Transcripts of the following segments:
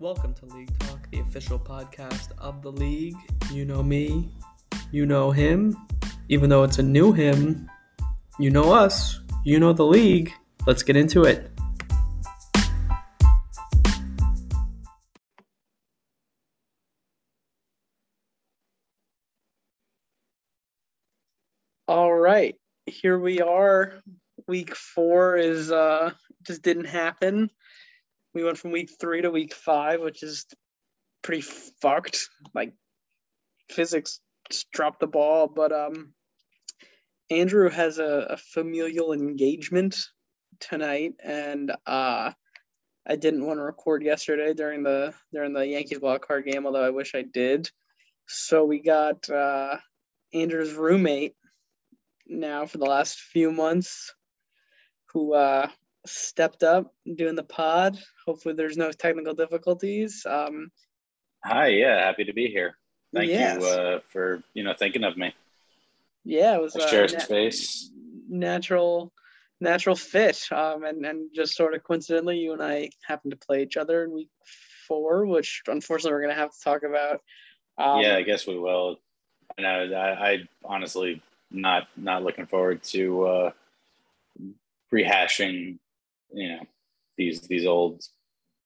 Welcome to League Talk, the official podcast of the league. You know me, you know him. Even though it's a new him, you know us, you know the league. Let's get into it. All right, here we are. Week four is uh just didn't happen. We went from week three to week five, which is pretty fucked. Like physics just dropped the ball, but um Andrew has a, a familial engagement tonight, and uh I didn't want to record yesterday during the during the Yankees wild card game, although I wish I did. So we got uh Andrew's roommate now for the last few months who uh, stepped up doing the pod. Hopefully, there's no technical difficulties. Um, Hi, yeah, happy to be here. Thank Yes. you uh, for you know thinking of me. yeah, it was I uh, share na- space. natural, natural fit. Um, and and just sort of coincidentally, you and I happened to play each other in week four, which unfortunately we're gonna have to talk about. Um, yeah, I guess we will. And I. I, I honestly not not looking forward to uh, rehashing. You know these these old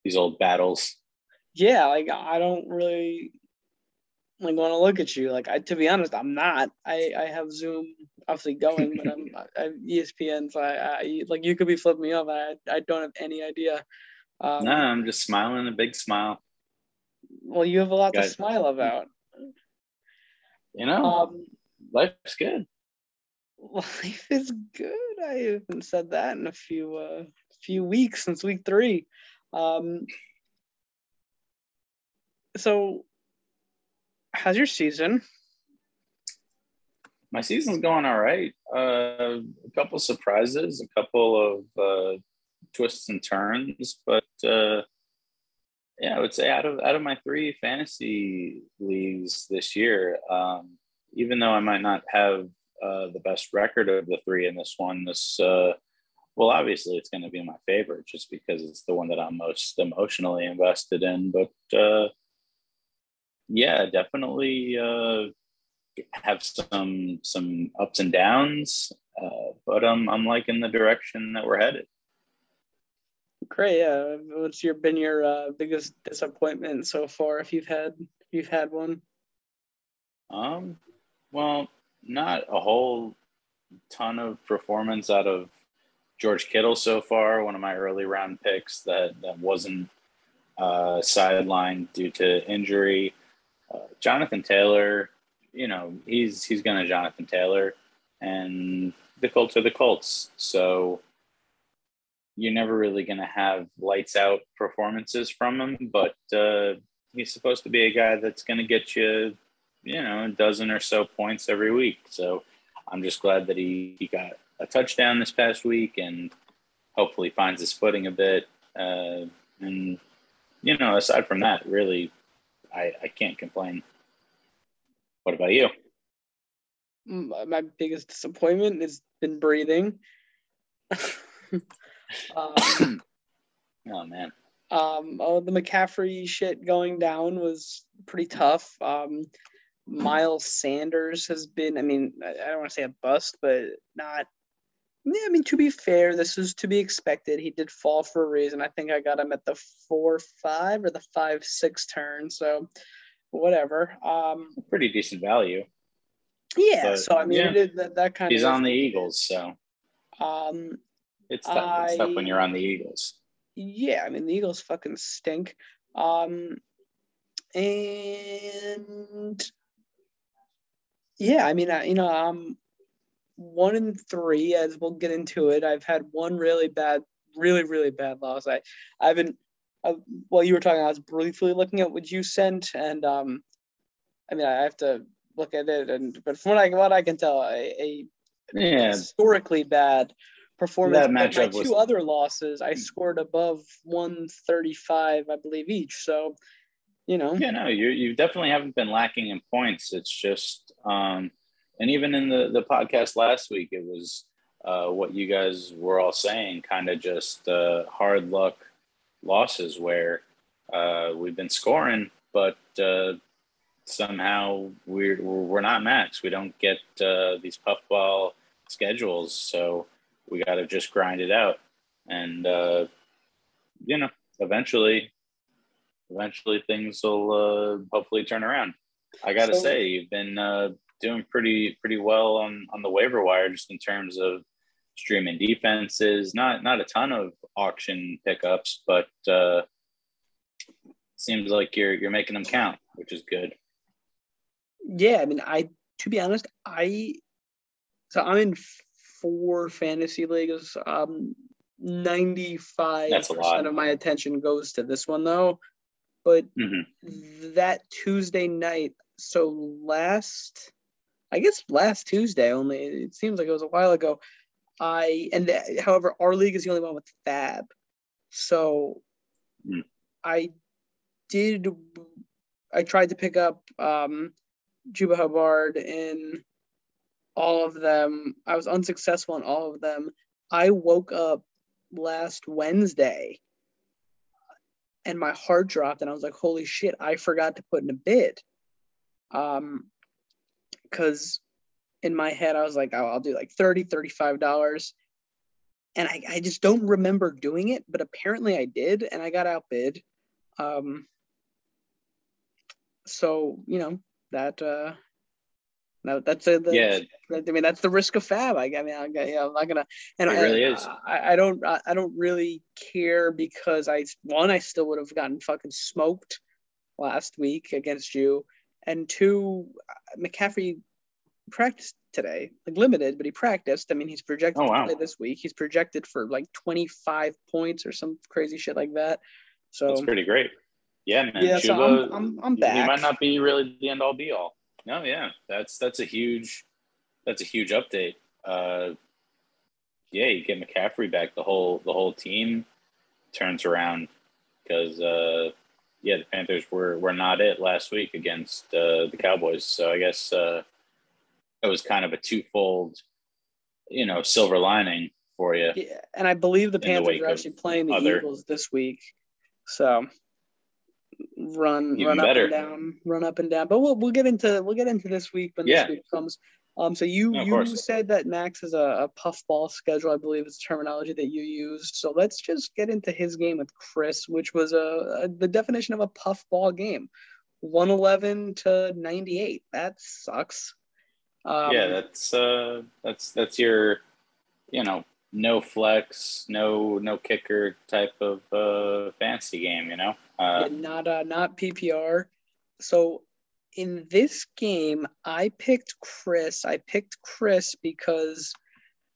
these old battles. yeah, like I don't really like want to look at you. Like I, to be honest, I'm not. I I have Zoom obviously going, but I'm I have ESPN. So I, I like you could be flipping me off. I I don't have any idea. Um, no, I'm just smiling a big smile. Well, you have a lot to smile about. You know, Um, life's good. life is good. I haven't said that in a few uh few weeks since week three. Um, so, how's your season? my season's going all right. Uh, a couple surprises, a couple of uh, twists and turns, but uh, yeah, I would say out of out of my three fantasy leagues this year, um, even though I might not have uh, the best record of the three in this one, this uh, well, obviously it's going to be my favorite just because it's the one that I'm most emotionally invested in. But uh, yeah, definitely. Uh, have some some ups and downs, uh, but um, I'm liking the direction that we're headed. Great. Yeah. What's your been your uh, biggest disappointment so far? If you've had if you've had one. Um, well, not a whole ton of performance out of George Kittle so far. One of my early round picks that that wasn't uh, sidelined due to injury. Uh, Jonathan Taylor, you know, he's he's gonna Jonathan Taylor, and the Colts are the Colts. So you're never really gonna have lights out performances from him, but uh, he's supposed to be a guy that's gonna get you, you know, a dozen or so points every week. So I'm just glad that he, he got a touchdown this past week and hopefully finds his footing a bit. Uh, and you know, aside from that, really, I, I can't complain. What about you? My my biggest disappointment has been breathing. um, Oh man, um, oh, the McCaffrey shit going down was pretty tough. Um, Miles Sanders has been, I mean, I don't want to say a bust, but not. Yeah, I mean, to be fair, this is to be expected. He did fall for a reason. I think I got him at the four five or the five six turn. So, whatever. Um, pretty decent value. yeah. But, so I mean, yeah. it that that kind He's of. on the Eagles, so Um, it's tough. It's tough when you're on the Eagles. yeah, I mean the Eagles fucking stink. Um and yeah, I mean I, you know, I'm one in three as we'll get into it. I've had one really bad, really, really bad loss. I I've been uh, while you were talking, I was briefly looking at what you sent and um I mean I have to look at it and but from what I what I can tell, a, a Yeah, historically bad performance. That my matchup two was- other losses, I scored above 135, I believe, each. So, you know, Yeah, no, you you definitely haven't been lacking in points. It's just, um, and even in the the podcast last week, it was uh, what you guys were all saying, kind of just uh, hard luck losses where Uh, we've been scoring, but uh, somehow we're we're not max. We don't get uh, these puffball schedules, so we got to just grind it out, and uh, you know, eventually, eventually things will uh, hopefully turn around. I got to so, say, you've been uh, doing pretty pretty well on on the waiver wire, just in terms of streaming defenses. Not not a ton of auction pickups, but uh, seems like you're you're making them count, which is good. Yeah, I mean, I to be honest, I so I'm in four fantasy leagues. Um, ninety five percent of my attention goes to this one though. But mm-hmm. that Tuesday night, so last, I guess last Tuesday only. It seems like it was a while ago. I and however, our league is the only one with FAAB, so mm. I did. I tried to pick up um, Chuba Hubbard in all of them. I was unsuccessful in all of them. I woke up last Wednesday and my heart dropped and I was like, holy shit, I forgot to put in a bid. Um, because in my head, I was like, oh, I'll do like 30 $35. And I, I just don't remember doing it, but apparently I did, and I got outbid. Um, so, you know, that, uh, no, that's a, the, yeah. I mean, that's the risk of FAAB. I, I mean, I, you know, I'm not gonna. And it really is. I, I don't. I don't really care because I one, I still would have gotten fucking smoked last week against you, and two, McCaffrey practiced today, like limited, but he practiced. I mean, he's projected oh, wow. to play this week. He's projected for like 25 points or some crazy shit like that. So that's pretty great. Yeah, man. Yeah, Chuba, so I'm, I'm, I'm back. He might not be really the end all be all. No, yeah, that's that's a huge that's a huge update. Uh, yeah, you get McCaffrey back, the whole the whole team turns around because uh, yeah, the Panthers were were not it last week against uh, the Cowboys. So I guess uh, it was kind of a twofold, you know, silver lining for you. Yeah, and I believe the Panthers the are actually playing the other... Eagles this week. So run Even run up and down, run up and down. But we'll we'll get into we'll get into this week when yeah. this week comes. Um, so you no, you course. said that Max is a, a puffball schedule, I believe is terminology that you used. So let's just get into his game with Chris, which was a, a the definition of a puffball game, one eleven to ninety eight. That sucks. Um, yeah, that's uh, that's that's your, you know, no flex, no no kicker type of uh, fancy game. You know, uh, yeah, not uh, not PPR. So in this game, I picked Chris. I picked Chris because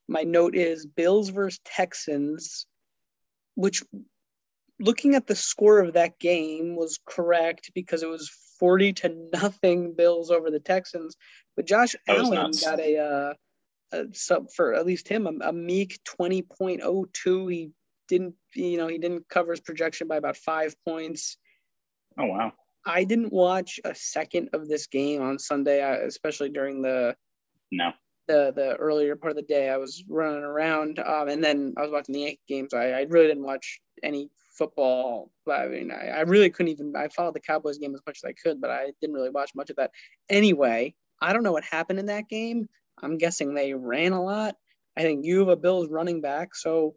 my note is Bills versus Texans, which looking at the score of that game was correct because it was 40 to nothing Bills over the Texans. But Josh Allen got a, uh, a sub for at least him a, a meek 20.02. He didn't, you know, he didn't cover his projection by about five points. Oh, wow. I didn't watch a second of this game on Sunday, uh, especially during the no the the earlier part of the day. I was running around, um, and then I was watching the Yankee games. I, I really didn't watch any football. I mean, I, I really couldn't even. I followed the Cowboys game as much as I could, but I didn't really watch much of that. Anyway, I don't know what happened in that game. I'm guessing they ran a lot. I think you have a Bills running back, so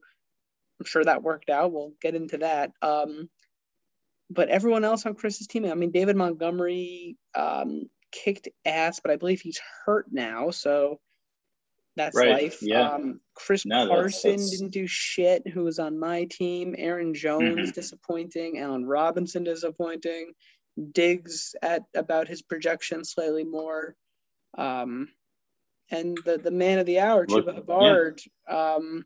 I'm sure that worked out. We'll get into that. Um, but everyone else on Chris's team, I mean, David Montgomery um, kicked ass, but I believe he's hurt now. So that's right. life. Yeah. Um, Chris no, Carson that's, that's... didn't do shit, who was on my team. Aaron Jones mm-hmm. disappointing. Allen Robinson disappointing. Diggs at about his projection, slightly more. Um, and the, the man of the hour, Chuba Hubbard, yeah. um,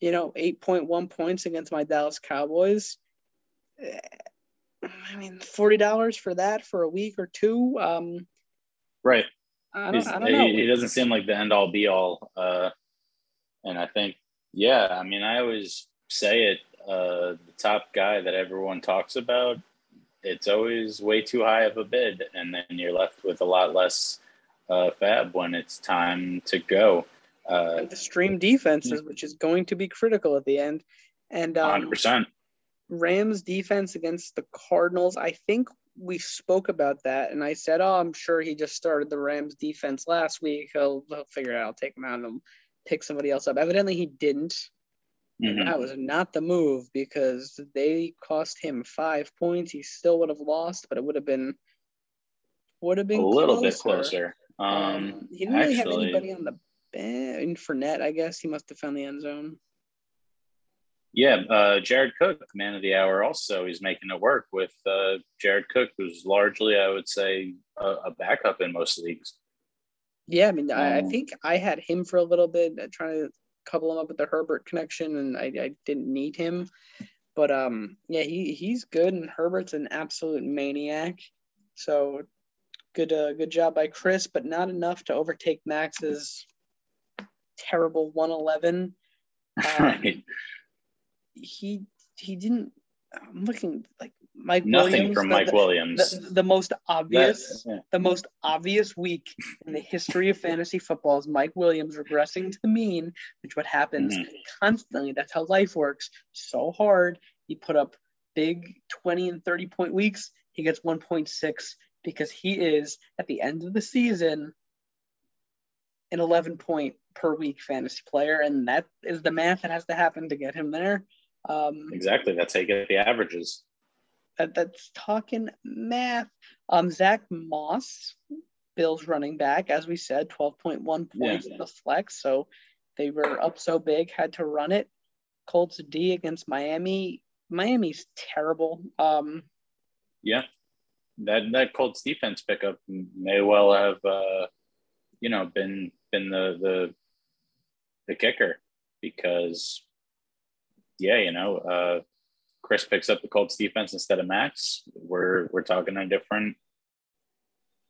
you know, 8.1 points against my Dallas Cowboys. I mean, forty dollars for that for a week or two. Um, right. I don't, I don't know. He, he, doesn't seem like the end all be all. Uh, and I think, yeah, I mean, I always say it. Uh, the top guy that everyone talks about, it's always way too high of a bid, and then you're left with a lot less uh, FAAB when it's time to go. Uh, the stream defenses, which is going to be critical at the end. And um, 100%. Rams defense against the Cardinals. I think we spoke about that, and I said, "Oh, I'm sure he just started the Rams defense last week. He'll, he'll figure it out. I'll take him out and pick somebody else up." Evidently, he didn't. Mm-hmm. That was not the move because they cost him five points. He still would have lost, but it would have been would have been a little closer. bit closer. Um, um, he didn't actually, really have anybody on the bench. Fournette, I guess he must have found the end zone. Yeah, uh, Jared Cook, man of the hour. Also, he's making it work with uh, Jared Cook, who's largely, I would say, a, a backup in most leagues. Yeah, I mean, um, I, I, think I had him for a little bit, uh, trying to couple him up with the Herbert connection, and I, I didn't need him. But um, yeah, he he's good, and Herbert's an absolute maniac. So good, uh, good job by Chris, but not enough to overtake Max's terrible 111. Um, right. He he didn't. I'm looking like Mike Nothing Williams, from Mike the, Williams. The, the most obvious, yeah. the most obvious week in the history of fantasy football is Mike Williams regressing to the mean, which what happens mm-hmm. constantly. That's how life works. So hard. He put up big 20 and 30 point weeks. He gets 1.6 because he is at the end of the season an 11 point per week fantasy player, and that is the math that has to happen to get him there. Um, exactly. That's how you get the averages that, that's talking math. Um, Zach Moss, Bills running back, as we said, 12.1 points yeah. in the flex. So they were up so big, had to run it. Colts D against Miami. Miami's terrible. Um, yeah, that that Colts defense pickup may well have, uh, you know, been been the the the kicker because, yeah, you know, uh, Chris picks up the Colts defense instead of Max, we're we're talking a different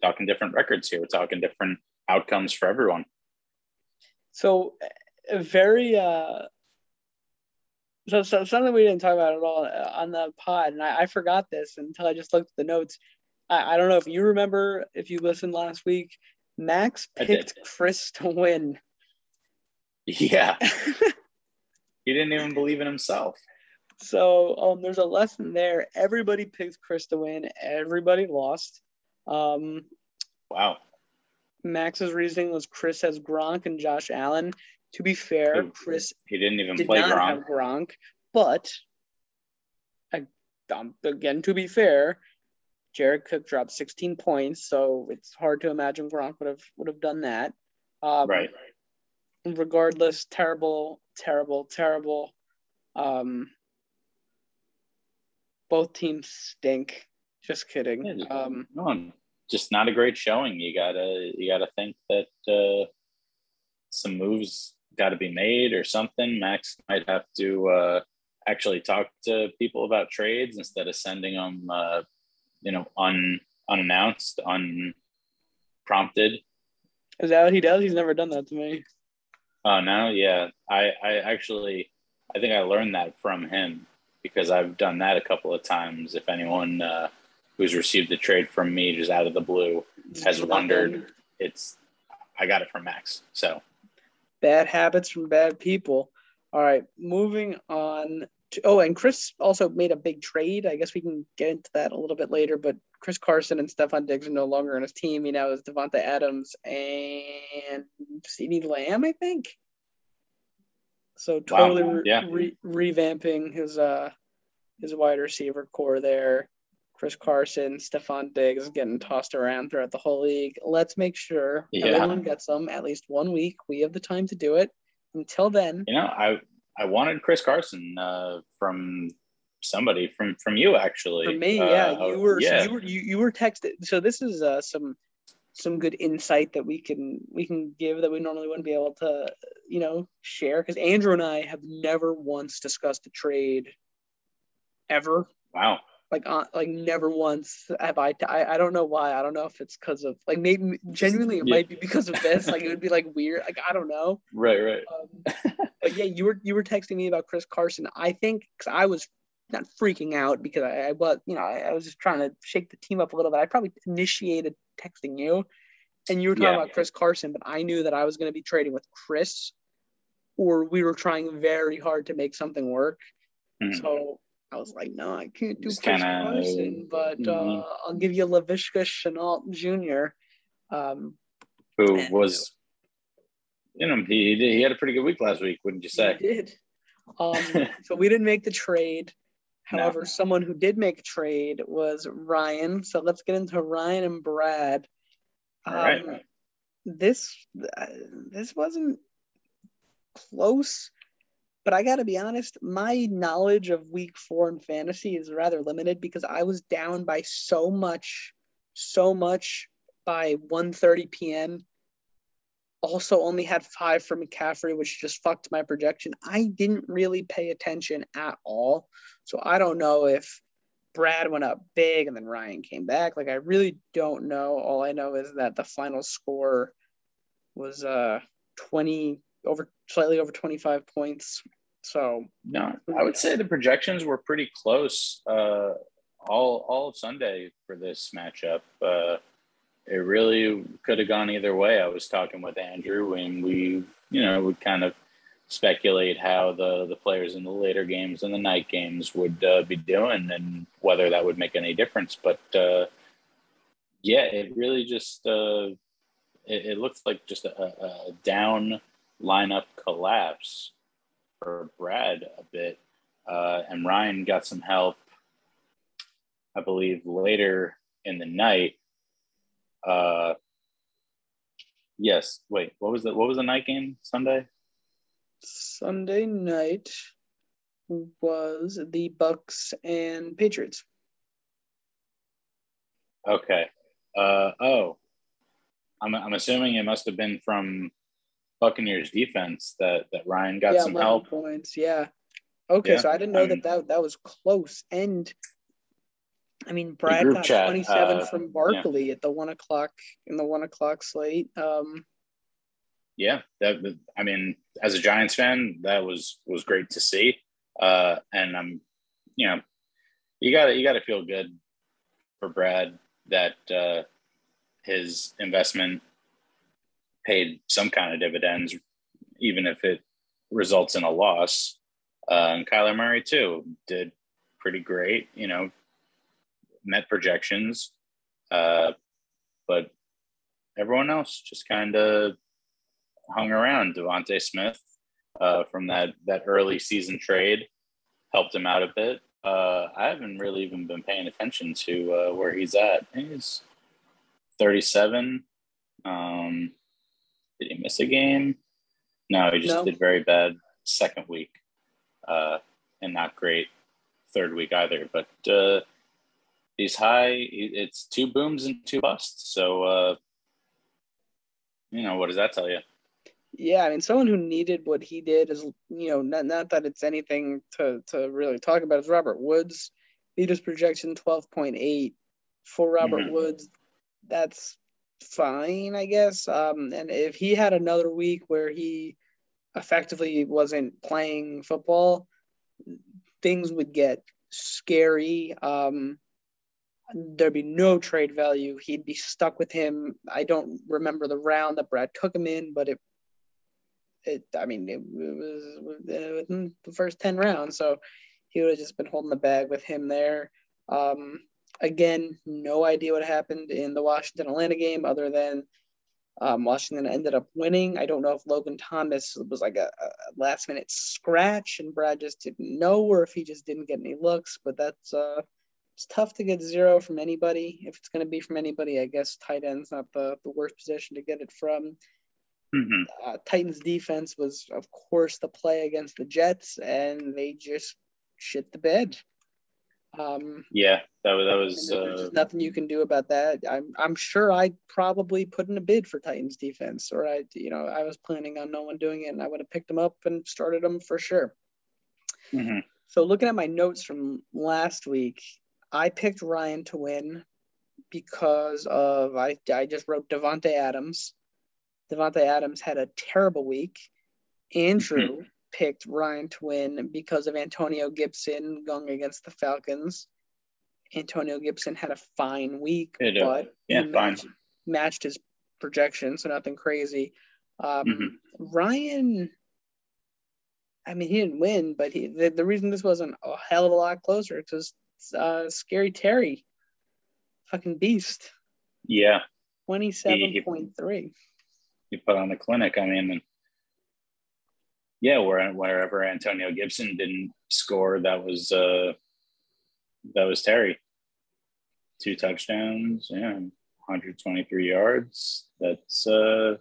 talking different records here. We're talking different outcomes for everyone. So very uh so, so something we didn't talk about at all uh, on the pod, and I, I forgot this until I just looked at the notes. I, I don't know if you remember if you listened last week. Max picked Chris to win. Yeah. he didn't even believe in himself. So um, there's a lesson there. Everybody picked Chris to win. Everybody lost. Um, wow. Max's reasoning was Chris has Gronk and Josh Allen. To be fair, Chris he didn't even did play Gronk. Gronk, but I, um, again, to be fair, Jared Cook dropped 16 points, so it's hard to imagine Gronk would have would have done that. Um, right. Regardless, terrible, terrible, terrible. Um, both teams stink. Just kidding. Um, no, just not a great showing. You gotta you gotta think that uh, some moves got to be made or something. Max might have to uh, actually talk to people about trades instead of sending them, uh, you know, un unannounced, unprompted. Is that what he does? He's never done that to me. Oh no, yeah. I I actually I think I learned that from him because I've done that a couple of times. If anyone uh, who's received the trade from me just out of the blue has wondered, it's I got it from Max. So bad habits from bad people. All right, moving on. To, oh, and Chris also made a big trade. I guess we can get into that a little bit later. But Chris Carson and Stefon Diggs are no longer on his team. He now is Davante Adams and CeeDee Lamb, I think. So totally wow. yeah. re- revamping his uh his wide receiver core there. Chris Carson, Stefon Diggs getting tossed around throughout the whole league. Let's make sure yeah. everyone gets them at least one week. We have the time to do it. Until then, you know, I I wanted Chris Carson uh, from somebody from from you actually. From me, uh, yeah. You were yeah. So you were you, you were texted. So this is uh, some some good insight that we can we can give that we normally wouldn't be able to you know share because Andrew and I have never once discussed a trade ever. Wow. Like uh, like never once have I, I I don't know why I don't know if it's because of like maybe genuinely it yeah. might be because of this like it would be like weird like I don't know right right um, but yeah you were you were texting me about Chris Carson I think because I was not freaking out because I, I was you know I, I, was just trying to shake the team up a little bit I probably initiated texting you, and you were talking yeah. about Chris Carson, but I knew that I was going to be trading with Chris, or we were trying very hard to make something work. Mm-hmm. So I was like, no, I can't do Just Chris kinda- Carson, but Mhm. uh, I'll give you Laviska Shenault Jr. Um, Who was, you know, he he had a pretty good week last week. Wouldn't you he say? did. Um, so we didn't make the trade. No. However, someone who did make a trade was Ryan. So let's get into Ryan and Brad. All right. Um, This uh, this wasn't close, but I got to be honest. My knowledge of Week Four in fantasy is rather limited because I was down by so much, so much by 1:30 p.m. Also, only had five for McCaffrey, which just fucked my projection. I didn't really pay attention at all, so I don't know if Brad went up big and then Ryan came back. Like I really don't know. All I know is that the final score was uh 20 over slightly over 25 points. So No, I would say the projections were pretty close uh, all all Sunday for this matchup. Uh, it really could have gone either way. I was talking with Andrew, and we, you know, would kind of speculate how the the players in the later games and the night games would uh, be doing, and whether that would make any difference. But uh, yeah, it really just uh, it, it looks like just a, a down lineup collapse for Brad a bit, uh, and Ryan got some help, I believe, later in the night. Uh, yes. Wait. What was the What was the night game Sunday? Sunday night was the Bucks and Patriots. Okay. Uh, oh, I'm I'm assuming it must have been from Buccaneers defense that that Ryan got yeah, some help. points. Yeah. Okay, Yeah, so I didn't know that, that that was close. And I mean, Brad got chat, 27 uh, from Barkley at the one o'clock in the one o'clock slate. Um, yeah that i mean as a giants fan that was was great to see uh and i'm you know you gotta you gotta feel good for brad that uh his investment paid some kind of dividends even if it results in a loss uh and kyler murray too did pretty great you know met projections uh but everyone else just kind of hung around. DeVonta Smith uh, from that that early season trade helped him out a bit. Uh, I haven't really even been paying attention to uh, where he's at. He's 37. Um, did he miss a game? No, he just No. did very bad second week, uh, and not great third week either. But uh, he's high. It's two booms and two busts. So, uh, you know, what does that tell you? yeah, I mean, someone who needed what he did is, you know, not not that it's anything to to really talk about is Robert Woods. leaders projection 12.8 for Robert Mhm. Woods. That's fine, I guess. Um, and if he had another week where he effectively wasn't playing football, things would get scary. Um, there'd be no trade value. He'd be stuck with him. I don't remember the round that Brad took him in, but it, it, I mean, it, was within the first ten rounds, so he would have just been holding the bag with him there. Um, again, no idea what happened in the Washington Atlanta game, other than um, Washington ended up winning. I don't know if Logan Thomas was like a, a last minute scratch and Brad just didn't know, or if he just didn't get any looks. But that's uh, it's tough to get zero from anybody. If it's going to be from anybody, I guess tight end's not the, the worst position to get it from. Mhm. Uh, Titans defense was, of course, the play against the Jets, and they just shit the bed. Um, Yeah, that was that was. Uh, nothing you can do about that. I'm I'm sure I probably put in a bid for Titans defense, or I you know I was planning on no one doing it, and I would have picked them up and started them for sure. mhm. So looking at my notes from last week, I picked Ryan to win because of I I just wrote Davante Adams. Davante Adams had a terrible week. Andrew picked Ryan to win because of Antonio Gibson going against the Falcons. Antonio Gibson had a fine week, did. but Yeah, matched, matched his projection, so nothing crazy. Um, Mhm. Ryan, I mean, he didn't win, but he the, the reason this wasn't a hell of a lot closer because uh, Scary Terry, fucking beast. Yeah. Twenty seven point three. You put on the clinic. I mean, yeah, where wherever Antonio Gibson didn't score, that was uh, that was Terry. Two touchdowns, yeah, 123 yards. That's uh,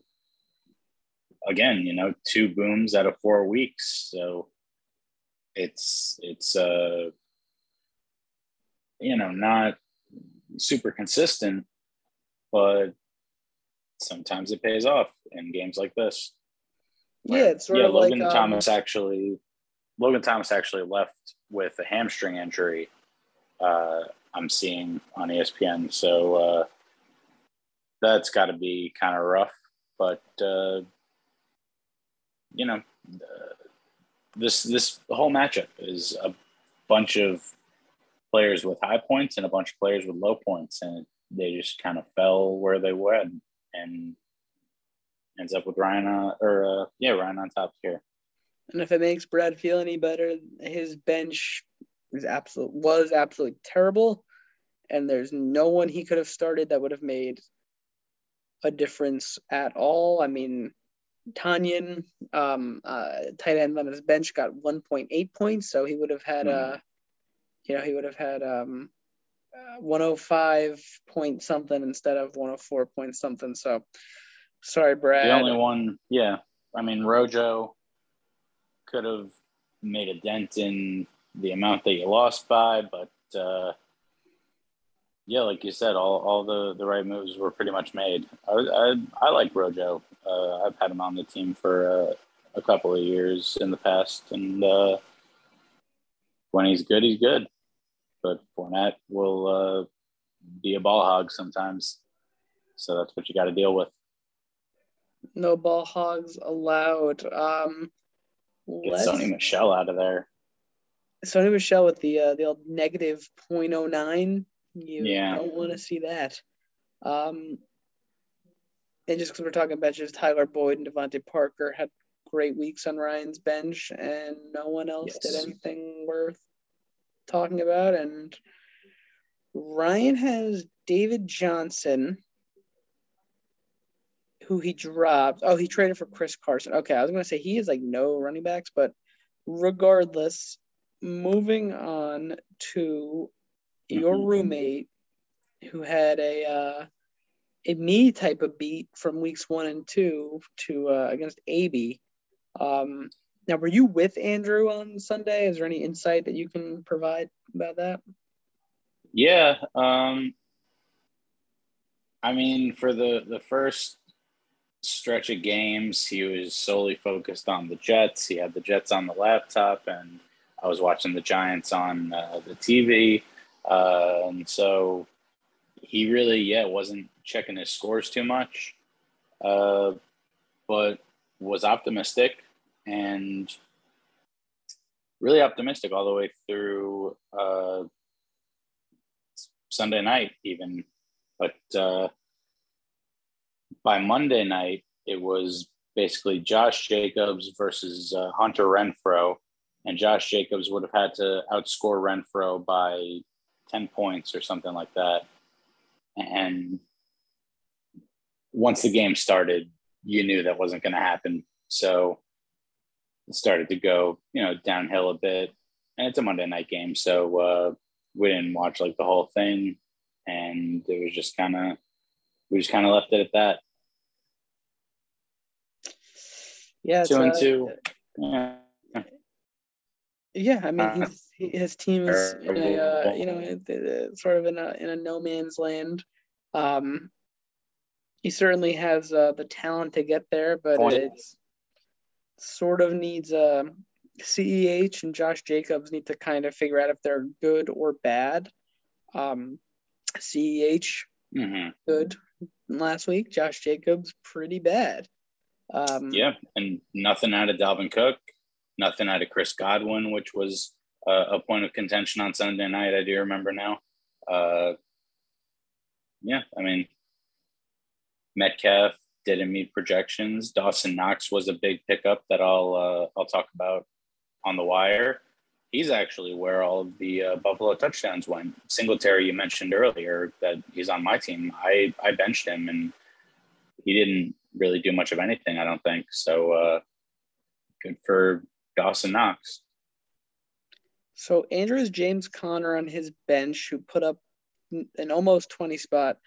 again, you know, two booms out of four weeks. So it's it's uh, you know not super consistent, but sometimes it pays off in games like this. Yeah, it's sort yeah, of Logan like um, Thomas actually Logan Thomas actually left with a hamstring injury. Uh, I'm seeing on ESPN, so uh, that's got to be kind of rough. But uh, you know, uh, this this whole matchup is a bunch of players with high points and a bunch of players with low points, and they just kind of fell where they went, and ends up with Ryan on, or uh, yeah, Ryan on top here. And if it makes Brad feel any better, his bench is absolute was absolutely terrible, and there's no one he could have started that would have made a difference at all. I mean, Tonyan, um, uh, tight end on his bench, got 1.8 points, so he would have had mm. a, you know, he would have had um, uh, 105 point something instead of 104 point something. So, sorry, Brad. The only one, yeah. I mean, Rojo could have made a dent in the amount that you lost by, but uh, yeah, like you said, all, all the, the right moves were pretty much made. I, I, I like Rojo. Uh, I've had him on the team for uh, a couple of years in the past, and uh, when he's good, he's good. But Fournette will uh, be a ball hog sometimes, so that's what you got to deal with. No ball hogs allowed. Um, Get Sony Michel out of there. Sony Michel with the uh, the old negative 0.09 you yeah. don't want to see that. Um, and just because we're talking about just Tyler Boyd and DeVante Parker had great weeks on Ryan's bench, and no one else yes. did anything worth talking about. And Ryan has David Johnson, who he dropped. Oh, he traded for Chris Carson. Okay, I was going to say he has like no running backs, but regardless, moving on to your mm-hmm. roommate who had a uh, a me type of beat from weeks one and two to uh, against AB. Um, now, were you with Andrew on Sunday? Is there any insight that you can provide about that? Yeah, um, I mean, for the the first stretch of games, he was solely focused on the Jets. He had the Jets on the laptop, and I was watching the Giants on uh, the TV. Uh, and so he really, yeah, wasn't checking his scores too much, uh, but was optimistic and really optimistic all the way through uh, Sunday night, even. But uh, by Monday night, it was basically Josh Jacobs versus uh, Hunter Renfrow. and Josh Jacobs would have had to outscore Renfrow by 10 points or something like that. And once the game started, you knew that wasn't going to happen. So it started to go, you know, downhill a bit. And it's a Monday night game. So uh, we didn't watch like the whole thing. And it was just kind of, we just kind of left it at that. Yeah. Two and uh, two. Yeah. Yeah, I mean, uh, his team is in a, uh, you know sort of in a in a no man's land. Um, he certainly has uh, the talent to get there, but it's sort of needs a um, CEH and Josh Jacobs need to kind of figure out if they're good or bad. Um, CEH mm-hmm. good last week. Josh Jacobs pretty bad. Um, yeah, and nothing out of Dalvin Cook nothing out of Chris Godwin, which was uh, a point of contention on Sunday night. I do remember now. Uh, yeah, I mean, Metcalf didn't meet projections. Dawson Knox was a big pickup that I'll uh, I'll talk about on the wire, he's actually where all of the uh, Buffalo touchdowns went. Singletary, you mentioned earlier that he's on my team. I I benched him and he didn't really do much of anything. I don't think so. Uh, good for Dawson Knox. So Andrews James Conner on his bench, who put up an almost 20 spot.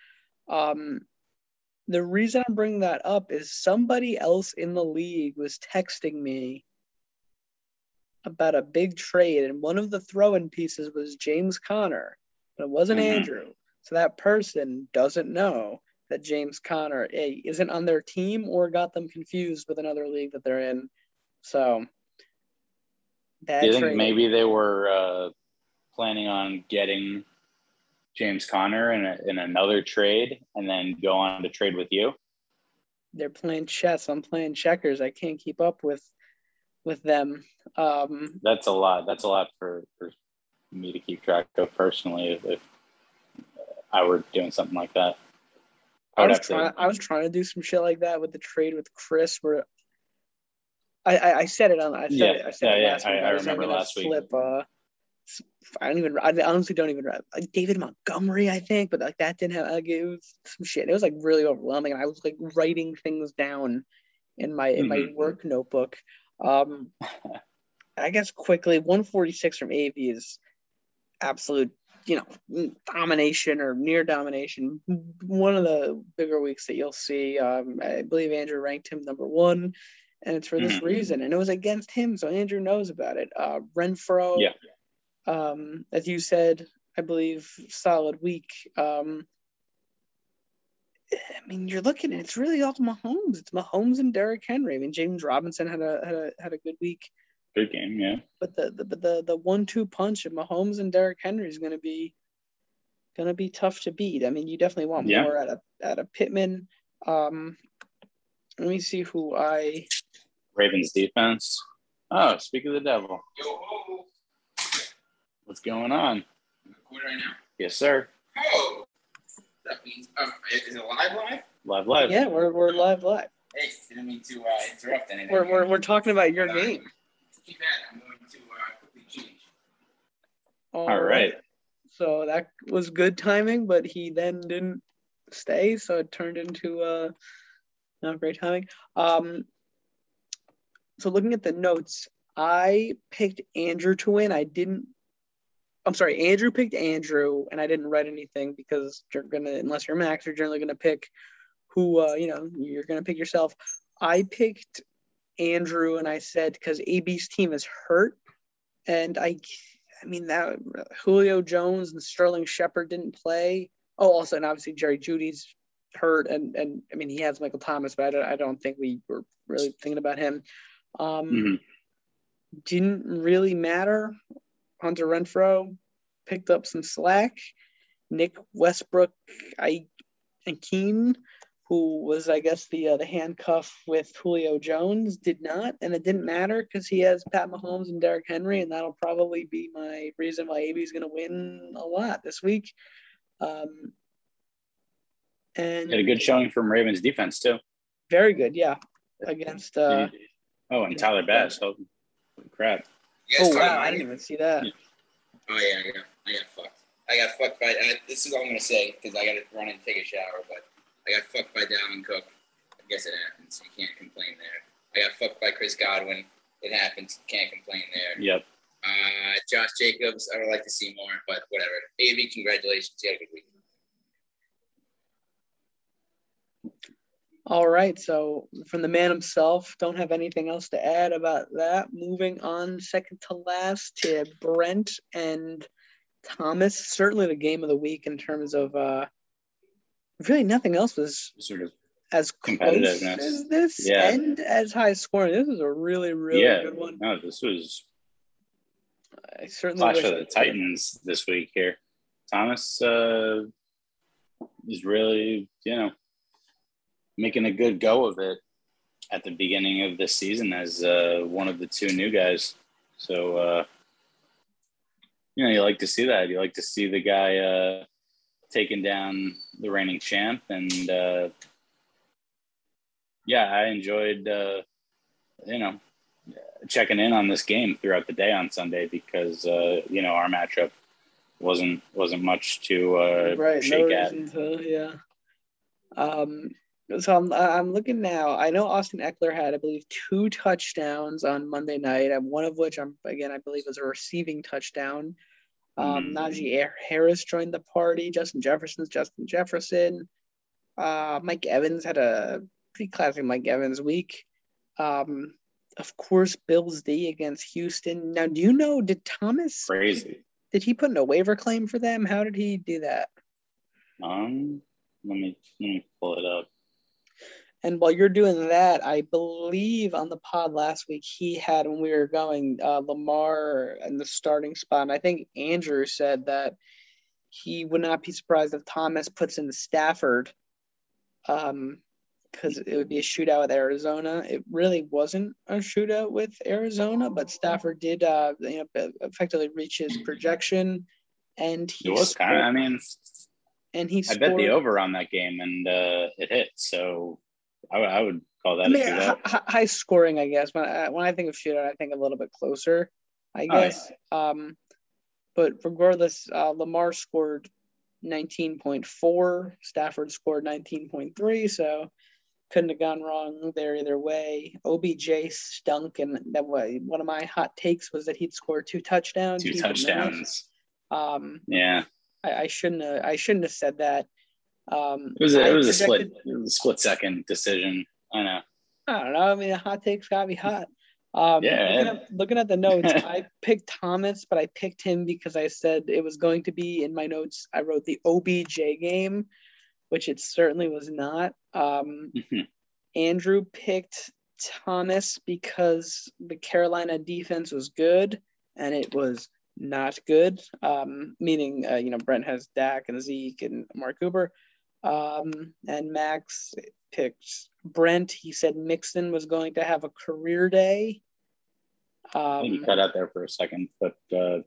Um, the reason I'm bringing that up is somebody else in the league was texting me about a big trade, and one of the throw-in pieces was James Conner, but it wasn't mm-hmm. Andrew. So that person doesn't know that James Conner A, isn't on their team or got them confused with another league that they're in. So do you think maybe they were uh, planning on getting James Conner in, a, in another trade and then go on to trade with you? They're playing chess. I'm playing checkers. I can't keep up with with them. Um, That's a lot. That's a lot for, for me to keep track of personally. If, if I were doing something like that, I, I was trying. To... I was trying to do some shit like that with the trade with Chris, where I, I, I said it on. I said yeah, it, I said yeah, it last yeah. week. I, I, I remember last flip, week. Uh, I don't even. I honestly don't even. Like David Montgomery, I think, but like that didn't have. Like it was some shit. It was like really overwhelming, and I was like writing things down in my in mm-hmm. my work notebook. Um, I guess quickly, 146 from AV is absolute, you know, domination or near domination. One of the bigger weeks that you'll see. Um, I believe Andrew ranked him number one and it's for this mm-hmm. reason. And it was against him, so Andrew knows about it. Uh, Renfrow, yeah. Um, as you said, I believe solid week. Um, I mean, you're looking at it's really all Mahomes. It's Mahomes and Derrick Henry. I mean, James Robinson had a had a had a good week. Good game, yeah. But the the the, the one two punch of Mahomes and Derrick Henry is going to be going to be tough to beat. I mean, you definitely want yeah. more at a at a Pittman. Um, let me see who I Ravens defense. Oh, speak of the devil. Yo, What's going on? Record right now. Yes, sir. Oh, that means um, is it live live? Live live. Yeah, we're, we're live live. Hey, didn't mean to uh, interrupt anything. We're, we're, we're talking about your uh, game. Keep at I'm going to uh, quickly change. All, All right. right. So that was good timing, but he then didn't stay, so it turned into uh, not great timing. Um, so looking at the notes, I picked Andrew to win. I didn't. I'm sorry, Andrew picked Andrew, and I didn't write anything because you're gonna, unless you're Max, you're generally gonna pick who, uh, you know, you're gonna pick yourself. I picked Andrew, and I said because AB's team is hurt, and I, I mean that Julio Jones and Sterling Shepard didn't play. Oh, also, and obviously Jerry Jeudy's hurt, and and I mean he has Michael Thomas, but I don't, I don't think we were really thinking about him. Um, mm-hmm. Didn't really matter. Hunter Renfrow picked up some slack. Nick Westbrook, I and Keen, who was I guess the uh, the handcuff with Julio Jones, did not, and it didn't matter because he has Pat Mahomes and Derrick Henry, and that'll probably be my reason why AB is going to win a lot this week. Um, and had a good showing from Ravens defense too. Very good, yeah, against uh, Oh, and Tyler Bass. Oh, crap. Yes, oh, wow. I didn't even see that. Yeah. Oh, yeah. I got, I got fucked. I got fucked by, and this is all I'm going to say because I got to run and take a shower, but I got fucked by Dalvin Cook. I guess it happens. You can't complain there. I got fucked by Chris Godwin. It happens. Can't complain there. Yep. Uh, Josh Jacobs, I would like to see more, but whatever. AV, congratulations. You had a good week. All right. So from the man himself, don't have anything else to add about that. Moving on, second to last to Brent and Thomas. Certainly the game of the week in terms of uh really nothing else was sort of as close as this yeah. and as high scoring. This is a really, really yeah. good one. No, this was I certainly flash for the Titans this week here. Thomas uh, is really, you know, making a good go of it at the beginning of this season as uh, one of the two new guys. So, uh, you know, you like to see that. You like to see the guy uh, taking down the reigning champ. And uh, yeah, I enjoyed, uh, you know, checking in on this game throughout the day on Sunday because uh, you know our matchup wasn't wasn't much to uh, right, shake no at. to, yeah. Um, so I'm I'm looking now. I know Austin Ekeler had, I believe, two touchdowns on Monday night, and one of which I'm again I believe was a receiving touchdown. Um, Mhm. Najee Harris joined the party. Justin Jefferson's Justin Jefferson. Uh, Mike Evans had a pretty classic Mike Evans week. Um, of course, Bills D against Houston. Now, do you know did Thomas Crazy. did he put in a waiver claim for them? How did he do that? Um, let me let me pull it up. And while you're doing that, I believe on the pod last week he had when we were going uh, Lamar in the starting spot. And I think Andrew said that he would not be surprised if Thomas puts in Stafford, um, because it would be a shootout with Arizona. It really wasn't a shootout with Arizona, but Stafford did, uh, you know, effectively reach his projection, and he It was kind of. I mean, and he I scored. bet the over on that game and uh, it hit. So I, would- I would call that I mean, hi- high scoring, I guess. When I, when I think of shootout, I think a little bit closer, I Oh, yeah. guess. Um, but regardless, uh, Lamar scored 19.4. Stafford scored 19.3. So couldn't have gone wrong there either way. OBJ stunk, and that was one of my hot takes was that he'd score two touchdowns. Two He did not. touchdowns. Um, Yeah, I, I shouldn't have. I shouldn't have said that. Um, it was a, it was a split it was a split second decision. I know. I don't know. I mean, a hot take's gotta be hot. Um, Yeah. Looking at, looking at the notes, I picked Thomas, but I picked him because I said it was going to be in my notes. I wrote the OBJ game, which it certainly was not. Um, Mhm. Andrew picked Thomas because the Carolina defense was good, and it was not good. Um, meaning, uh, you know, Brent has Dak and Zeke and Mark Cooper. Um, and Max picked Brent. He said Mixon was going to have a career day. Think you Um, cut out there for a second, but uh,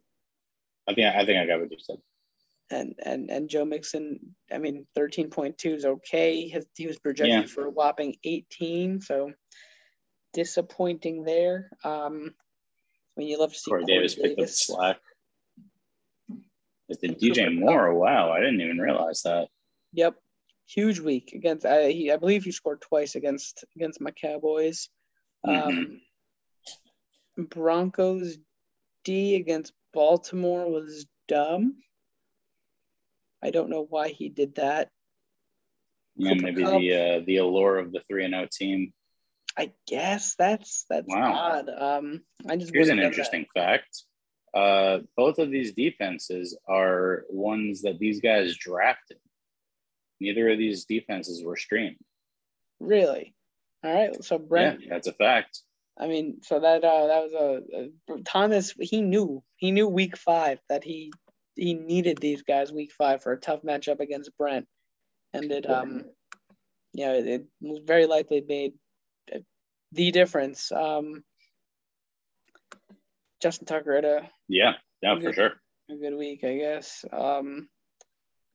I think I think I got what you said. and and and Joe Mixon, I mean, thirteen point two is okay. His, he was projected Yeah. for a whopping eighteen, so disappointing there. Um, I mean, you love to see Corey Corey Davis picked up the slack. Is the DJ Moore? Wow, I didn't even realize that. Yep, huge week against. I he, I believe he scored twice against against my Cowboys. Um, Broncos D against Baltimore was dumb. I don't know why he did that. Yeah, maybe the uh, the allure of the three and zero team. I guess that's that's Wow. odd. Um, I just Here's an interesting fact. Uh, both of these defenses are ones that these guys drafted. Neither of these defenses were streamed. Really? All right. So Brent, Yeah, that's a fact. I mean, so that uh, that was a, a Thomas. He knew he knew week five that he he needed these guys week five for a tough matchup against Brent, and it um, you know, it, it very likely made the difference. Um, Justin Tucker had a Yeah, yeah, for Good. sure. a good week, I guess. Um,